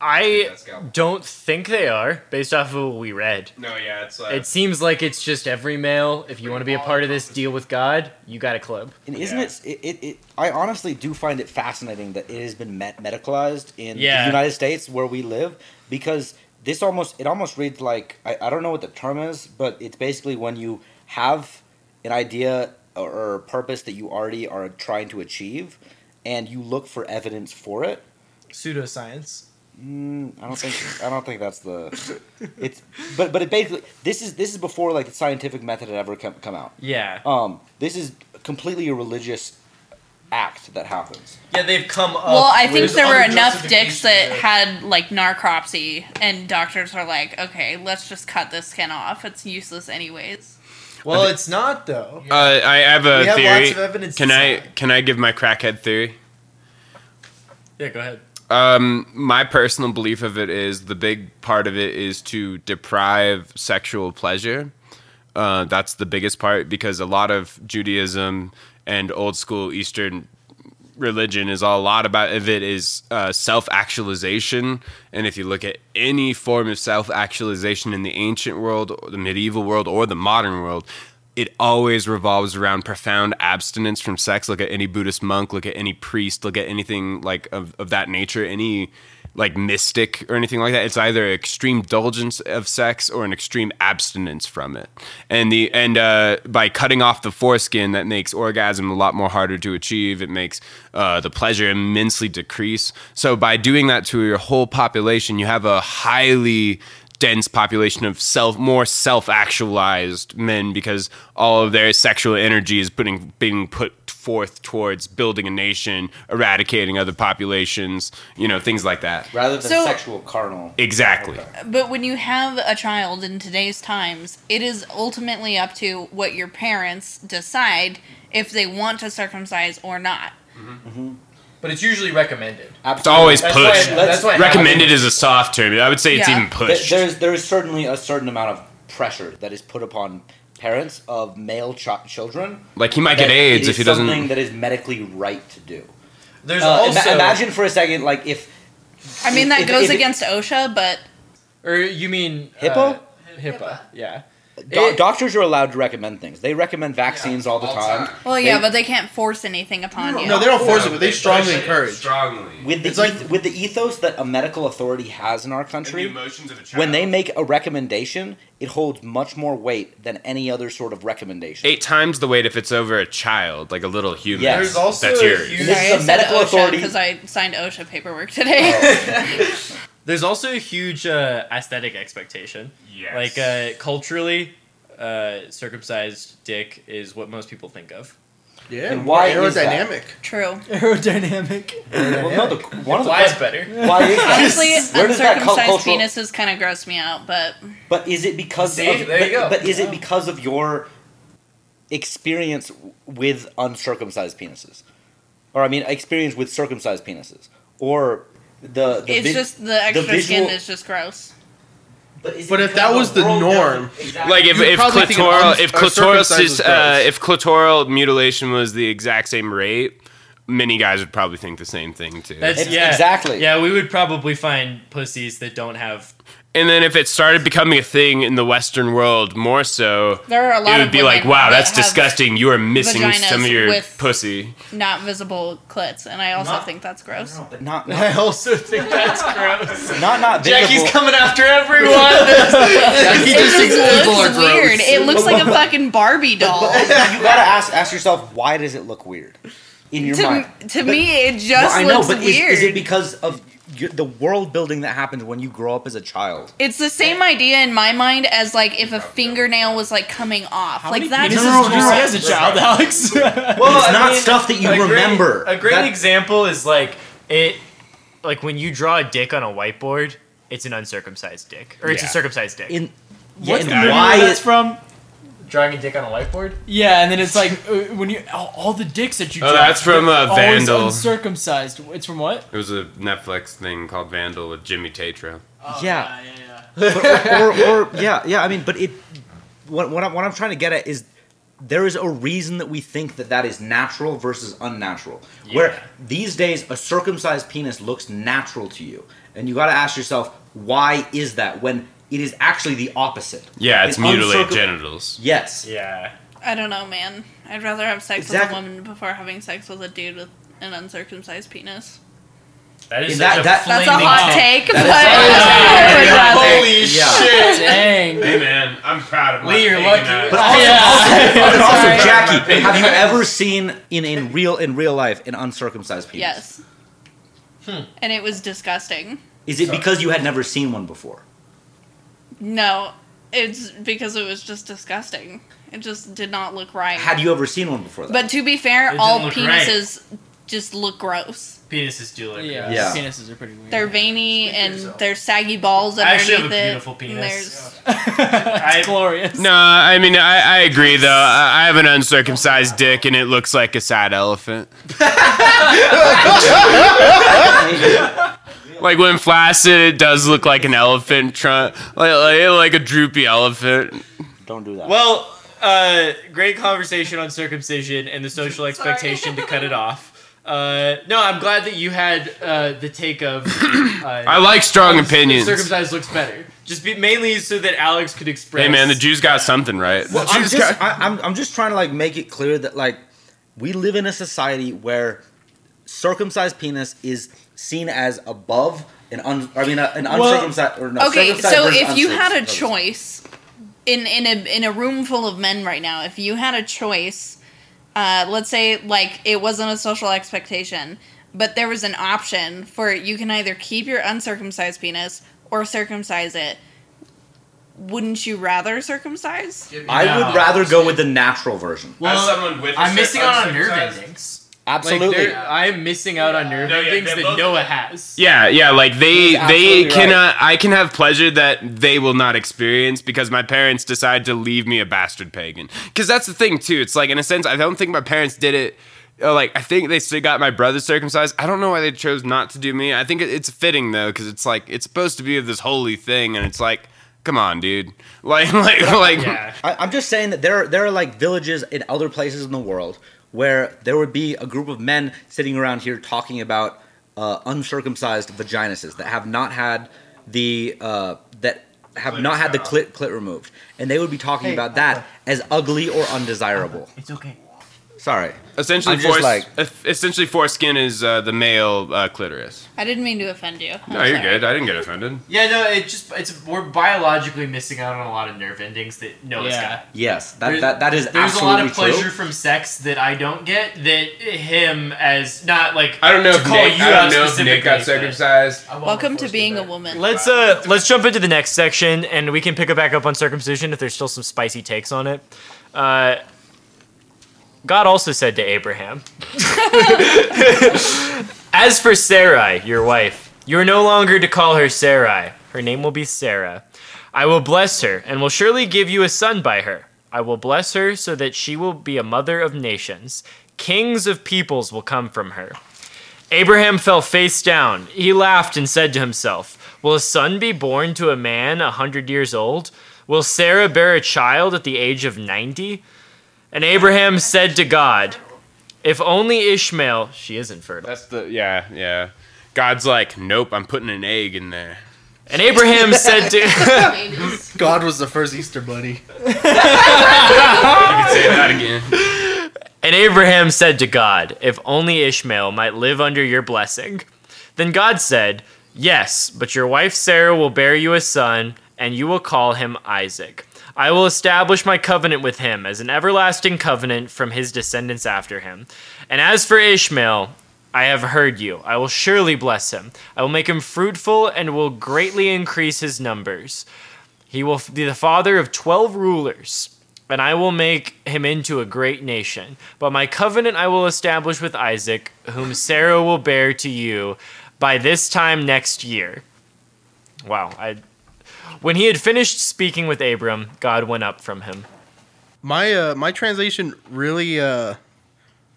I don't think they are, based off of what we read. No, yeah, it's like It seems like it's just every male. If you want to be a part of this deal with God, you got to club. And isn't it, it, it, it? I honestly do find it fascinating that it has been met, medicalized in Yeah. the United States where we live because this almost it almost reads like I, I don't know what the term is, but it's basically when you have an idea or, or purpose that you already are trying to achieve, and you look for evidence for it. Pseudoscience. Mm, I don't think I don't think that's the. It's but but it basically this is this is before like the scientific method had ever come come out. Yeah. Um, this is completely a religious act that happens. Yeah, they've come up. Well, I think there were enough dicks that justifications had like necropsy, and doctors are like, "Okay, let's just cut this skin off. It's useless anyways." Well, it's not though. Uh, I have a We have theory. lots of evidence can to I can I give my crackhead theory? yeah, go ahead. Um, my personal belief of it is the big part of it is to deprive sexual pleasure. Uh, that's the biggest part because a lot of Judaism and old school Eastern religion is all, a lot about of it is uh, self actualization. And if you look at any form of self actualization in the ancient world, or the medieval world, or the modern world, it always revolves around profound abstinence from sex. Look at any Buddhist monk, look at any priest, look at anything like of, of that nature, any like mystic or anything like that. It's either extreme indulgence of sex or an extreme abstinence from it. And the and uh, by cutting off the foreskin, that makes orgasm a lot more harder to achieve. It makes uh, the pleasure immensely decrease. So by doing that to your whole population, you have a highly dense population of self more self-actualized men because all of their sexual energy is putting being put forth towards building a nation eradicating other populations you know things like that. Rather than So- sexual carnal. exactly. But when you have a child in today's times, it is ultimately up to what your parents decide if they want to circumcise or not. Mm-hmm. Mm-hmm. But it's usually recommended. it's always That's why- pushed that's why- recommended is a soft term i would say it's Yeah. even pushed Th- There's there's certainly a certain amount of pressure that is put upon parents of male ch- children. Like, he might get AIDS it is if he doesn't- Something that is medically right to do. There's Uh, ima- also imagine for a second, like if I mean, that If- goes if it- against OSHA, but or you mean HIPAA? uh, HIPAA, yeah. Do- It- doctors are allowed to recommend things. They recommend vaccines all the time. well, yeah, They- but they can't force anything upon you. No, they don't force it, but they strongly encourage. strongly with the It's like- eth- with the ethos that a medical authority has in our country. emotions of a when they make a recommendation, it holds much more weight than any other sort of recommendation. eight times the weight if it's over a child like a little human Yes. There's also that's a yours huge- This is I a said medical OSHA authority. because I signed OSHA paperwork oh. today. There's also a huge uh, aesthetic expectation. Yes. Like uh, culturally, uh, circumcised dick is what most people think of. Yeah, And why more is that? aerodynamic. True. Aerodynamic. Well, no, the, one of the Flies que- better. Why is that? Honestly, Where does that uncircumcised cultural? penises kind of gross me out, but But is it because See? of? There but, you go. but is it because of your experience with uncircumcised penises, or I mean, experience with circumcised penises, or the? the it's vis- just the extra visual- skin is just gross. is But if that was the the norm, doesn't- like if, if probably think an clitoral un- if clitoral circumcised uh, if clitoral mutilation was the exact same rate many guys would probably think the same thing too That's yeah, exactly. Yeah, we would probably find pussies that don't have. And then if it started becoming a thing in the western world more so There are a lot it of would be like wow that's disgusting you are missing some of your with- pussy Not visible clits, and I also Not- think that's gross. but not I not also think that's gross. not, not Visible. Jackie's coming after everyone. he It just thinks just people are looks weird. It looks like a fucking Barbie doll. you gotta ask ask yourself why does it look weird in your to mind? to me, it Well, just I know, looks but is, weird. is it because of y- the world building that happens when you grow up as a child? it's the same idea in my mind as like if a fingernail was like coming off. like that's Penises no, did you no. see as a child, Alex? well, It's not stuff that you a great- remember. a great That- example is like It like when you draw a dick on a whiteboard, it's an uncircumcised dick, or it's a circumcised dick. In yeah, What's and the movie why that's it- from? Drawing a dick on a whiteboard. Yeah, and then it's like uh, when you all, all the dicks that you Oh, draw. that's from, they're uh, always Vandal. Uncircumcised. It's from what? it was a netflix thing called vandal with jimmy tatro Oh, Yeah. yeah, yeah. but, or, or, or yeah, yeah. I mean, but it. What what I'm, what I'm trying to get at is there is a reason that we think that that is natural versus unnatural. Where these days a circumcised penis looks natural to you, and you got to ask yourself why is that when it is actually the opposite. yeah it's An mutilated uncircum- genitals Yes. Yeah. I don't know, man. I'd rather have sex Exactly. with a woman before having sex with a dude with an uncircumcised penis. That is In such that- a That's a flaming hot take. take, That but is- I would rather. Holy Yeah. shit! Dang. hey man i'm proud of Lee, you're lucky. But also, Yeah. also, but also Sorry. Jackie, have you ever seen in, in real in real life an uncircumcised penis? Yes. Hmm. And it was disgusting. Is it because you had never seen one before? No, it's because it was just disgusting. It just did not look right. Had you ever seen one before that? but to be fair, It all didn't look right. penises just look gross. Penises do look. Yeah, gross. Yeah. penises are pretty weird. They're veiny and there's saggy balls I underneath actually have a it. beautiful and penis. There's it's glorious. No, I mean I, I agree though. I I have an uncircumcised dick and it looks like a sad elephant. like when flaccid, it does look like an elephant trunk, like, like like a droopy elephant. Don't do that. Well, uh, great conversation on circumcision and the social expectation to cut it off. Uh, no, I'm glad that you had uh, the take of. Uh, I like strong opinions. Circumcised looks better. Just be, mainly so that Alex could express. Hey man, the Jews got something right. Well, I'm just, I, I'm, I'm just trying to like make it clear that like we live in a society where circumcised penis is seen as above An un, I mean, a, an Well- uncircumcised or no. okay, circumcised so if you had a choice in in a in a room full of men right now, if you had a choice, uh, let's say like it wasn't a social expectation, but there was an option for you can either keep your uncircumcised penis or circumcise it. Wouldn't you rather circumcise? I would rather go with the natural version. Well, someone with a I'm missing out on nerve endings. Absolutely. Like, I am missing out on nerve No, yeah, endings they that both- Noah has. Yeah, yeah, like they they absolutely right. cannot I can have pleasure that they will not experience because my parents decide to leave me a bastard pagan. Cuz that's the thing too. It's like in a sense I don't think my parents did it uh, like I think they still got my brother circumcised. I don't know why they chose not to do me. I think it's fitting though cuz it's like it's supposed to be of this holy thing and it's like come on, dude. Like like like Yeah. I, I'm just saying that there there are like villages in other places in the world where there would be a group of men sitting around here talking about uh, uncircumcised vaginuses that have not had the uh, that have not had the clit clit removed, and they would be talking Hey, about that as ugly or undesirable. It's okay. Sorry, essentially I'm just fore, like- essentially foreskin is uh, the male uh, clitoris. I didn't mean to offend you. No, I'm you're sorry. good. I didn't get offended. Yeah, no, it just it's we're biologically missing out on a lot of nerve endings that Noah's Yeah. got. yes, that There's- that, that is There's a absolutely lot of pleasure true. from sex that I don't get that him as not like I don't know to if call Nick, you I out don't know if Nick got specifically, but- circumcised. Welcome to being a woman. Let's uh let's jump into the next section and we can pick it back up on circumcision if there's still some spicy takes on it. Uh, God also said to Abraham, As for Sarai, your wife, you are no longer to call her Sarai. Her name will be Sarah. I will bless her and will surely give you a son by her. I will bless her so that she will be a mother of nations. Kings of peoples will come from her. Abraham fell face down. He laughed and said to himself, Will a son be born to a man a hundred years old? Will Sarah bear a child at the age of ninety? And Abraham said to God, If only Ishmael, she is infertile. That's the yeah yeah. God's like, nope, I'm putting an egg in there. And Abraham said to God was the first Easter bunny. You can say that again. And Abraham said to God, If only Ishmael might live under your blessing. Then God said, Yes, but your wife Sarah will bear you a son, and you will call him Isaac. I will establish my covenant with him as an everlasting covenant from his descendants after him. And as for Ishmael, I have heard you. I will surely bless him. I will make him fruitful and will greatly increase his numbers. He will be the father of twelve rulers, and I will make him into a great nation. But my covenant I will establish with Isaac, whom Sarah will bear to you by this time next year. Wow. I, when he had finished speaking with Abram, God went up from him. My uh, my translation really uh,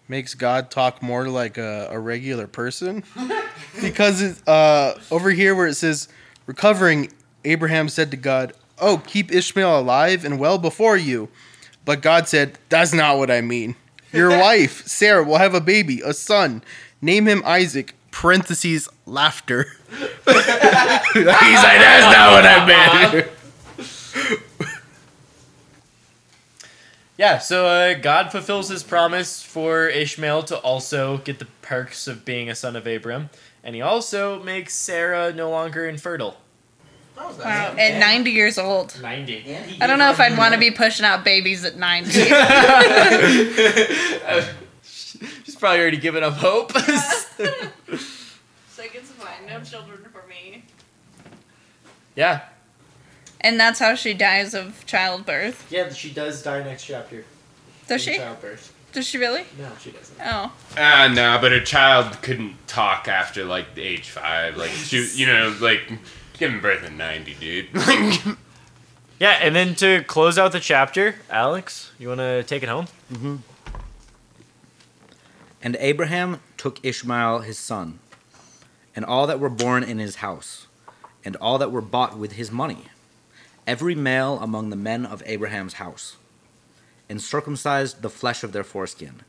makes God talk more like a, a regular person, because it, uh, over here where it says recovering, Abraham said to God, "Oh, keep Ishmael alive and well before you," but God said, "That's not what I mean. Your wife Sarah will have a baby, a son. Name him Isaac." Parentheses laughter. He's like, "That's not what I meant." Yeah, so uh, God fulfills his promise for Ishmael to also get the perks of being a son of Abram, and he also makes Sarah no longer infertile. Wow, at 90 years old. 90. I don't know if I'd want to be pushing out babies at 90. She's probably already given up hope. like, it's fine. No children for me. yeah. And that's how she dies of childbirth. Yeah, she does die next chapter. Does in she? Childbirth. Does she really? No, she doesn't. Oh. Ah, no, but her child couldn't talk after like age five. Like she, you know, like giving birth at ninety, dude. Yeah, and then to close out the chapter, Alex, you want to take it home? Mm-hmm. And Abraham took Ishmael his son, and all that were born in his house, and all that were bought with his money, every male among the men of Abraham's house, and circumcised the flesh of their foreskin,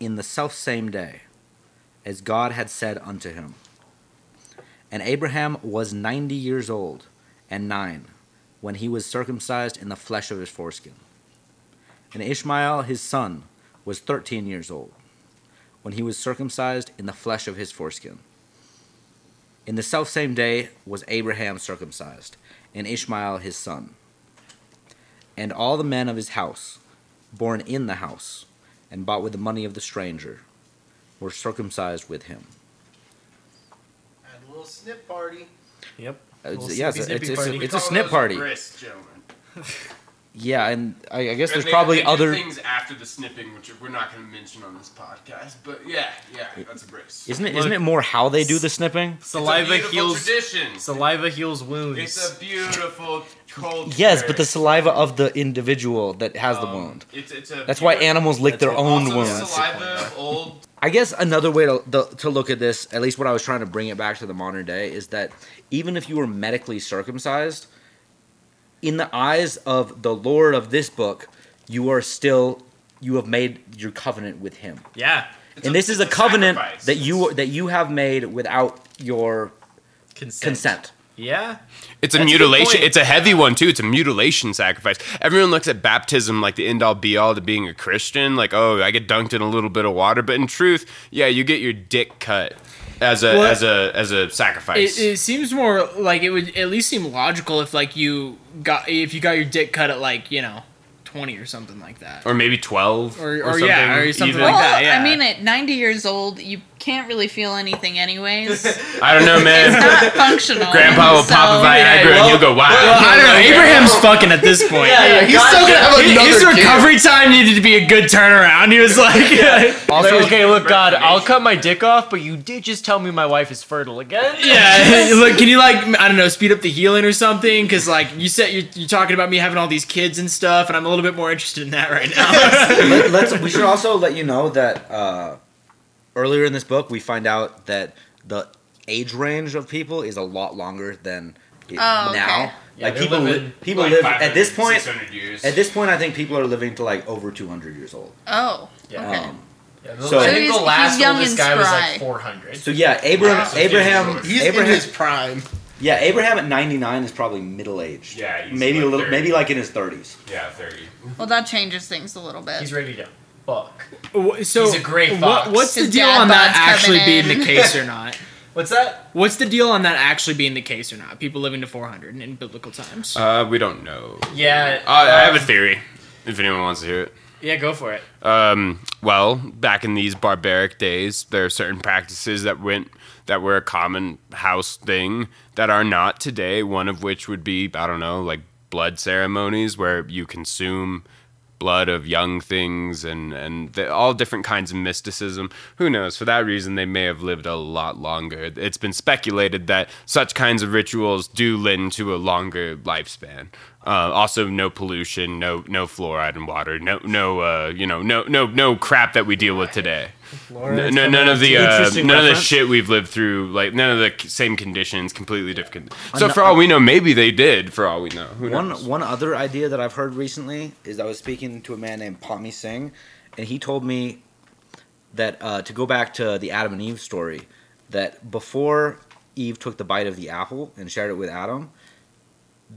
in the selfsame day, as God had said unto him. And Abraham was ninety years old, and nine, when he was circumcised in the flesh of his foreskin. And Ishmael his son was thirteen years old, when he was circumcised in the flesh of his foreskin. In the selfsame day was Abraham circumcised, and Ishmael his son. And all the men of his house, born in the house, and bought with the money of the stranger, were circumcised with him. Had a little snip party. Yep. Uh, Little yes, snippy, it's, it's, party. a, it's a snip party. Grist, gentlemen. Yeah, and I, I guess And there's they- probably they do other. things after the snipping, which we're not going to mention on this podcast. But yeah, yeah, that's a bris. Isn't it? Isn't it more how they do the snipping? Saliva beautiful heals. tradition. Saliva heals wounds. It's a beautiful culture. Yes, but the saliva of the individual that has the Um, wound. It's, it's a That's why animals lick their own also wounds. Saliva of old. I guess another way to the, to look at this, at least what I was trying to bring it back to the modern day, is that even if you were medically circumcised, in the eyes of the Lord of this book, you are still you have made your covenant with Him, yeah. and this is a covenant that you that you have made without your Consent. consent. Yeah. It's a That's mutilation. point. It's a heavy one too. It's a mutilation sacrifice. Everyone looks at baptism like the end all be all to being a Christian. Like, oh, I get dunked in a little bit of water, but in truth, yeah, you get your dick cut as a Well, as a as a sacrifice. It, it seems more like it would at least seem logical if like you got if you got your dick cut at like you know twenty or something like that. or maybe twelve, Or- or, or something yeah, or something even. like well, that, yeah. I mean, at 90 years old, you can't really feel anything anyways. I don't know, man. It's not functional. Grandpa will pop a so- Viagra and you'll go, wow. Well, I don't know. Abraham's fucking at this point. yeah, yeah, he's still gonna have His- another His kid. recovery time needed to be a good turnaround. He was like, Also, Like, okay, look, God, I'll cut my dick off, but you did just tell me my wife is fertile again. yeah. Look, can you like I don't know, speed up the healing or something? Because like you said, you're, you're talking about me having all these kids and stuff, and I'm a little bit more interested in that right now. Let, let's. We should also let you know that uh, earlier in this book, we find out that the age range of people is a lot longer than it, Oh, okay. now. Yeah, like they're people, li- people Like live at this point. years. At this point, I think people are living to like over two hundred years old. Oh, Yeah. okay. Um, Yeah, So- I think the last oldest guy was like 400. so yeah, Abraham, Wow. Abraham, He's Abraham, in his prime. yeah, Abraham at ninety nine is probably middle aged. Yeah, he's maybe a like little, 30. maybe like in his thirties. yeah, thirty. Well, that changes things a little bit. He's ready to fuck. so He's a great what- fox. what's the His deal dad on that bod's actually coming being in. the case or not? What's that? What's the deal on that actually being the case or not? People living to 400 in, in biblical times. Uh, we don't know. Yeah. Uh, I have a um, theory. If anyone wants to hear it. Yeah, go for it. Um, well, back in these barbaric days, there are certain practices that went that were a common house thing that are not today. One of which would be I don't know, like blood ceremonies where you consume blood of young things and and the, all different kinds of mysticism. Who knows? For that reason, they may have lived a lot longer. It's been speculated that such kinds of rituals do lend to a longer lifespan. Uh, also, no pollution, no no fluoride in water, no no uh, you know no no no crap that we deal with today. No, no, none of the uh, Interesting none of the shit we've lived through, like none of the same conditions, completely different. So for all we know, maybe they did. For all we know, who One knows? one other idea that I've heard recently is I was speaking to a man named Pami Singh, and he told me that uh, to go back to the Adam and Eve story, that before Eve took the bite of the apple and shared it with Adam,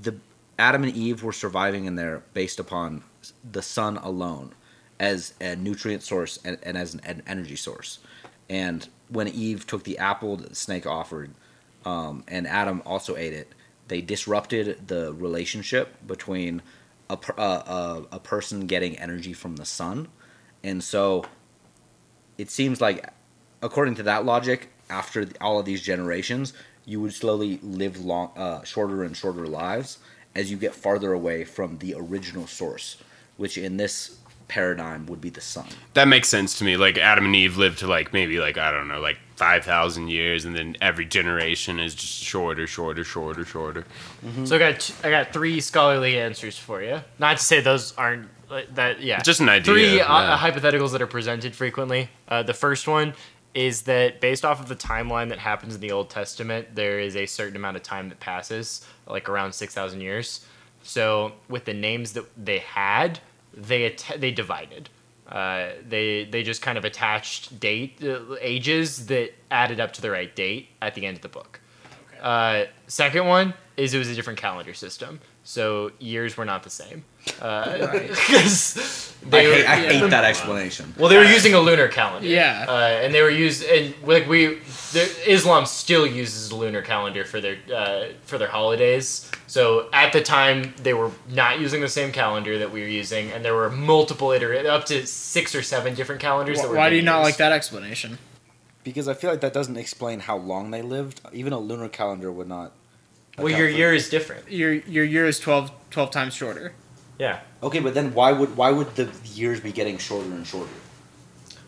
the Adam and Eve were surviving in there based upon the sun alone as a nutrient source and, and as an, an energy source. And when Eve took the apple that the snake offered, um, and Adam also ate it, they disrupted the relationship between a, uh, a, a person getting energy from the sun. And so it seems like, according to that logic, after all of these generations, you would slowly live long, uh, shorter and shorter lives as you get farther away from the original source, which in this paradigm would be the sun. That makes sense to me. Like Adam and Eve lived to like maybe like I don't know, like five thousand years, and then every generation is just shorter, shorter, shorter, shorter. So I got t- I got three scholarly answers for you. Not to say those aren't like, that. Yeah, Just an idea, Three uh, hypotheticals that are presented frequently. Uh, the first one is that based off of the timeline that happens in the Old Testament, there is a certain amount of time that passes, like around six thousand years. So with the names that they had, they att- they divided. Uh, they they just kind of attached date uh, ages that added up to the right date at the end of the book. Uh, second one is it was a different calendar system. So years were not the same. Uh, Right. 'cause I were- hate, I hate that explanation. Well, they were using a lunar calendar. Yeah. Uh, and they were used, and like we, the, Islam still uses the lunar calendar for their uh, for their holidays. So at the time, they were not using the same calendar that we were using, and there were multiple iter up to six or seven different calendars. that were Why do you being not used. like that explanation? Because I feel like that doesn't explain how long they lived. Even a lunar calendar would not. Well, your for- year is different. Your your year is 12, 12 times shorter. Yeah. Okay, but then why would why would the years be getting shorter and shorter?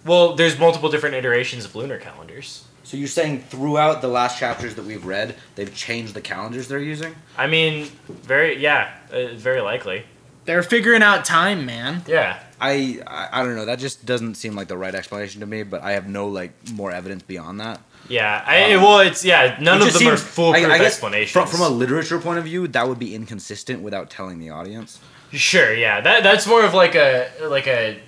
Well, there's multiple different iterations of lunar calendars. So you're saying throughout the last chapters that we've read, they've changed the calendars they're using? I mean, very yeah, uh, very likely. They're figuring out time, man. Yeah. I, I I don't know. That just doesn't seem like the right explanation to me. But I have no like more evidence beyond that. Yeah. I, well, it's yeah. None It of just them are seems- foolproof I- I guess explanations. From, from a literature point of view, that would be inconsistent without telling the audience. Sure, yeah. That that's more of like a like a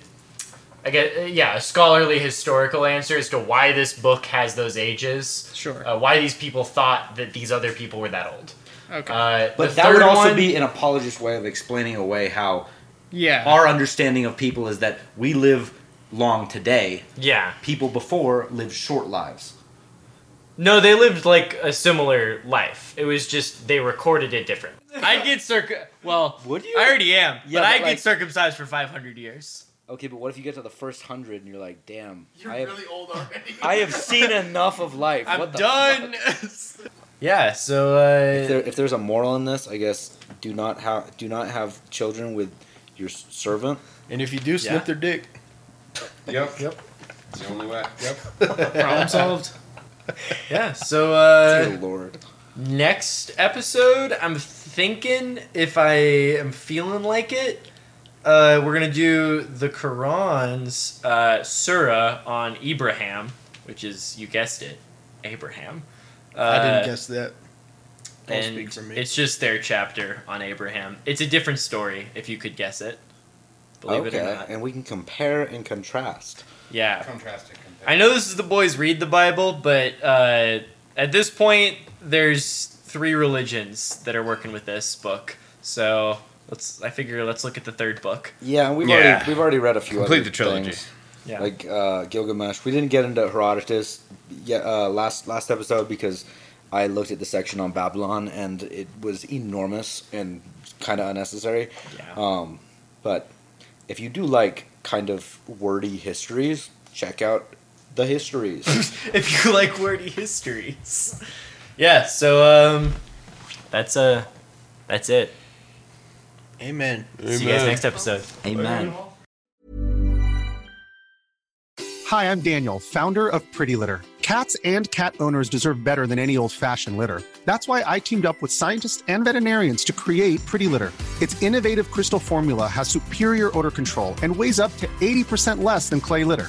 I get yeah, a scholarly historical answer as to why this book has those ages. Sure. Uh, why these people thought that these other people were that old. Okay. Uh, But the that would third also one- be an apologist way of explaining away how Yeah. our understanding of people is that we live long today. Yeah. People before lived short lives. No, they lived like a similar life. It was just they recorded it different. I'd get circ. Well, would you? I already am, Yeah, but but I'd like- get circumcised for 500 years. Okay, but what if you get to the first hundred and you're like, damn, You're I have, really old already. I have seen enough of life. I'm what the done. fuck? yeah. So uh, if, there, if there's a moral in this, I guess do not have do not have children with your s- servant. And if you do, snip their dick. Yep. Yep. It's the only way. Yep. Problem solved. yeah. So uh, Dear Lord. next episode, I'm thinking if I am feeling like it, uh, we're gonna do the Quran's uh, surah on Abraham, which is you guessed it, Abraham. Uh, I didn't guess that. Don't and speak for me. it's just their chapter on Abraham. It's a different story, if you could guess it. Believe okay, it or not. and we can compare and contrast. Yeah. Contrasting. I know this is the boys read the Bible, but uh, at this point, there's three religions that are working with this book. So let's. I figure let's look at the third book. Yeah, we've Yeah. already we've already read a few Complete other the trilogy. things. Yeah. Like uh, Gilgamesh. We didn't get into Herodotus yet, uh, last last episode because I looked at the section on Babylon and it was enormous and kind of unnecessary. Yeah. Um, but if you do like kind of wordy histories, check out the histories. if you like wordy histories. Yeah. So um, That's uh that's it. Amen. See you guys next episode. Amen. Hi, I'm Daniel, founder of Pretty Litter. Cats and cat owners deserve better than any old fashioned litter. That's why I teamed up with scientists and veterinarians to create Pretty Litter. Its innovative crystal formula has superior odor control and weighs up to 80% less than clay litter.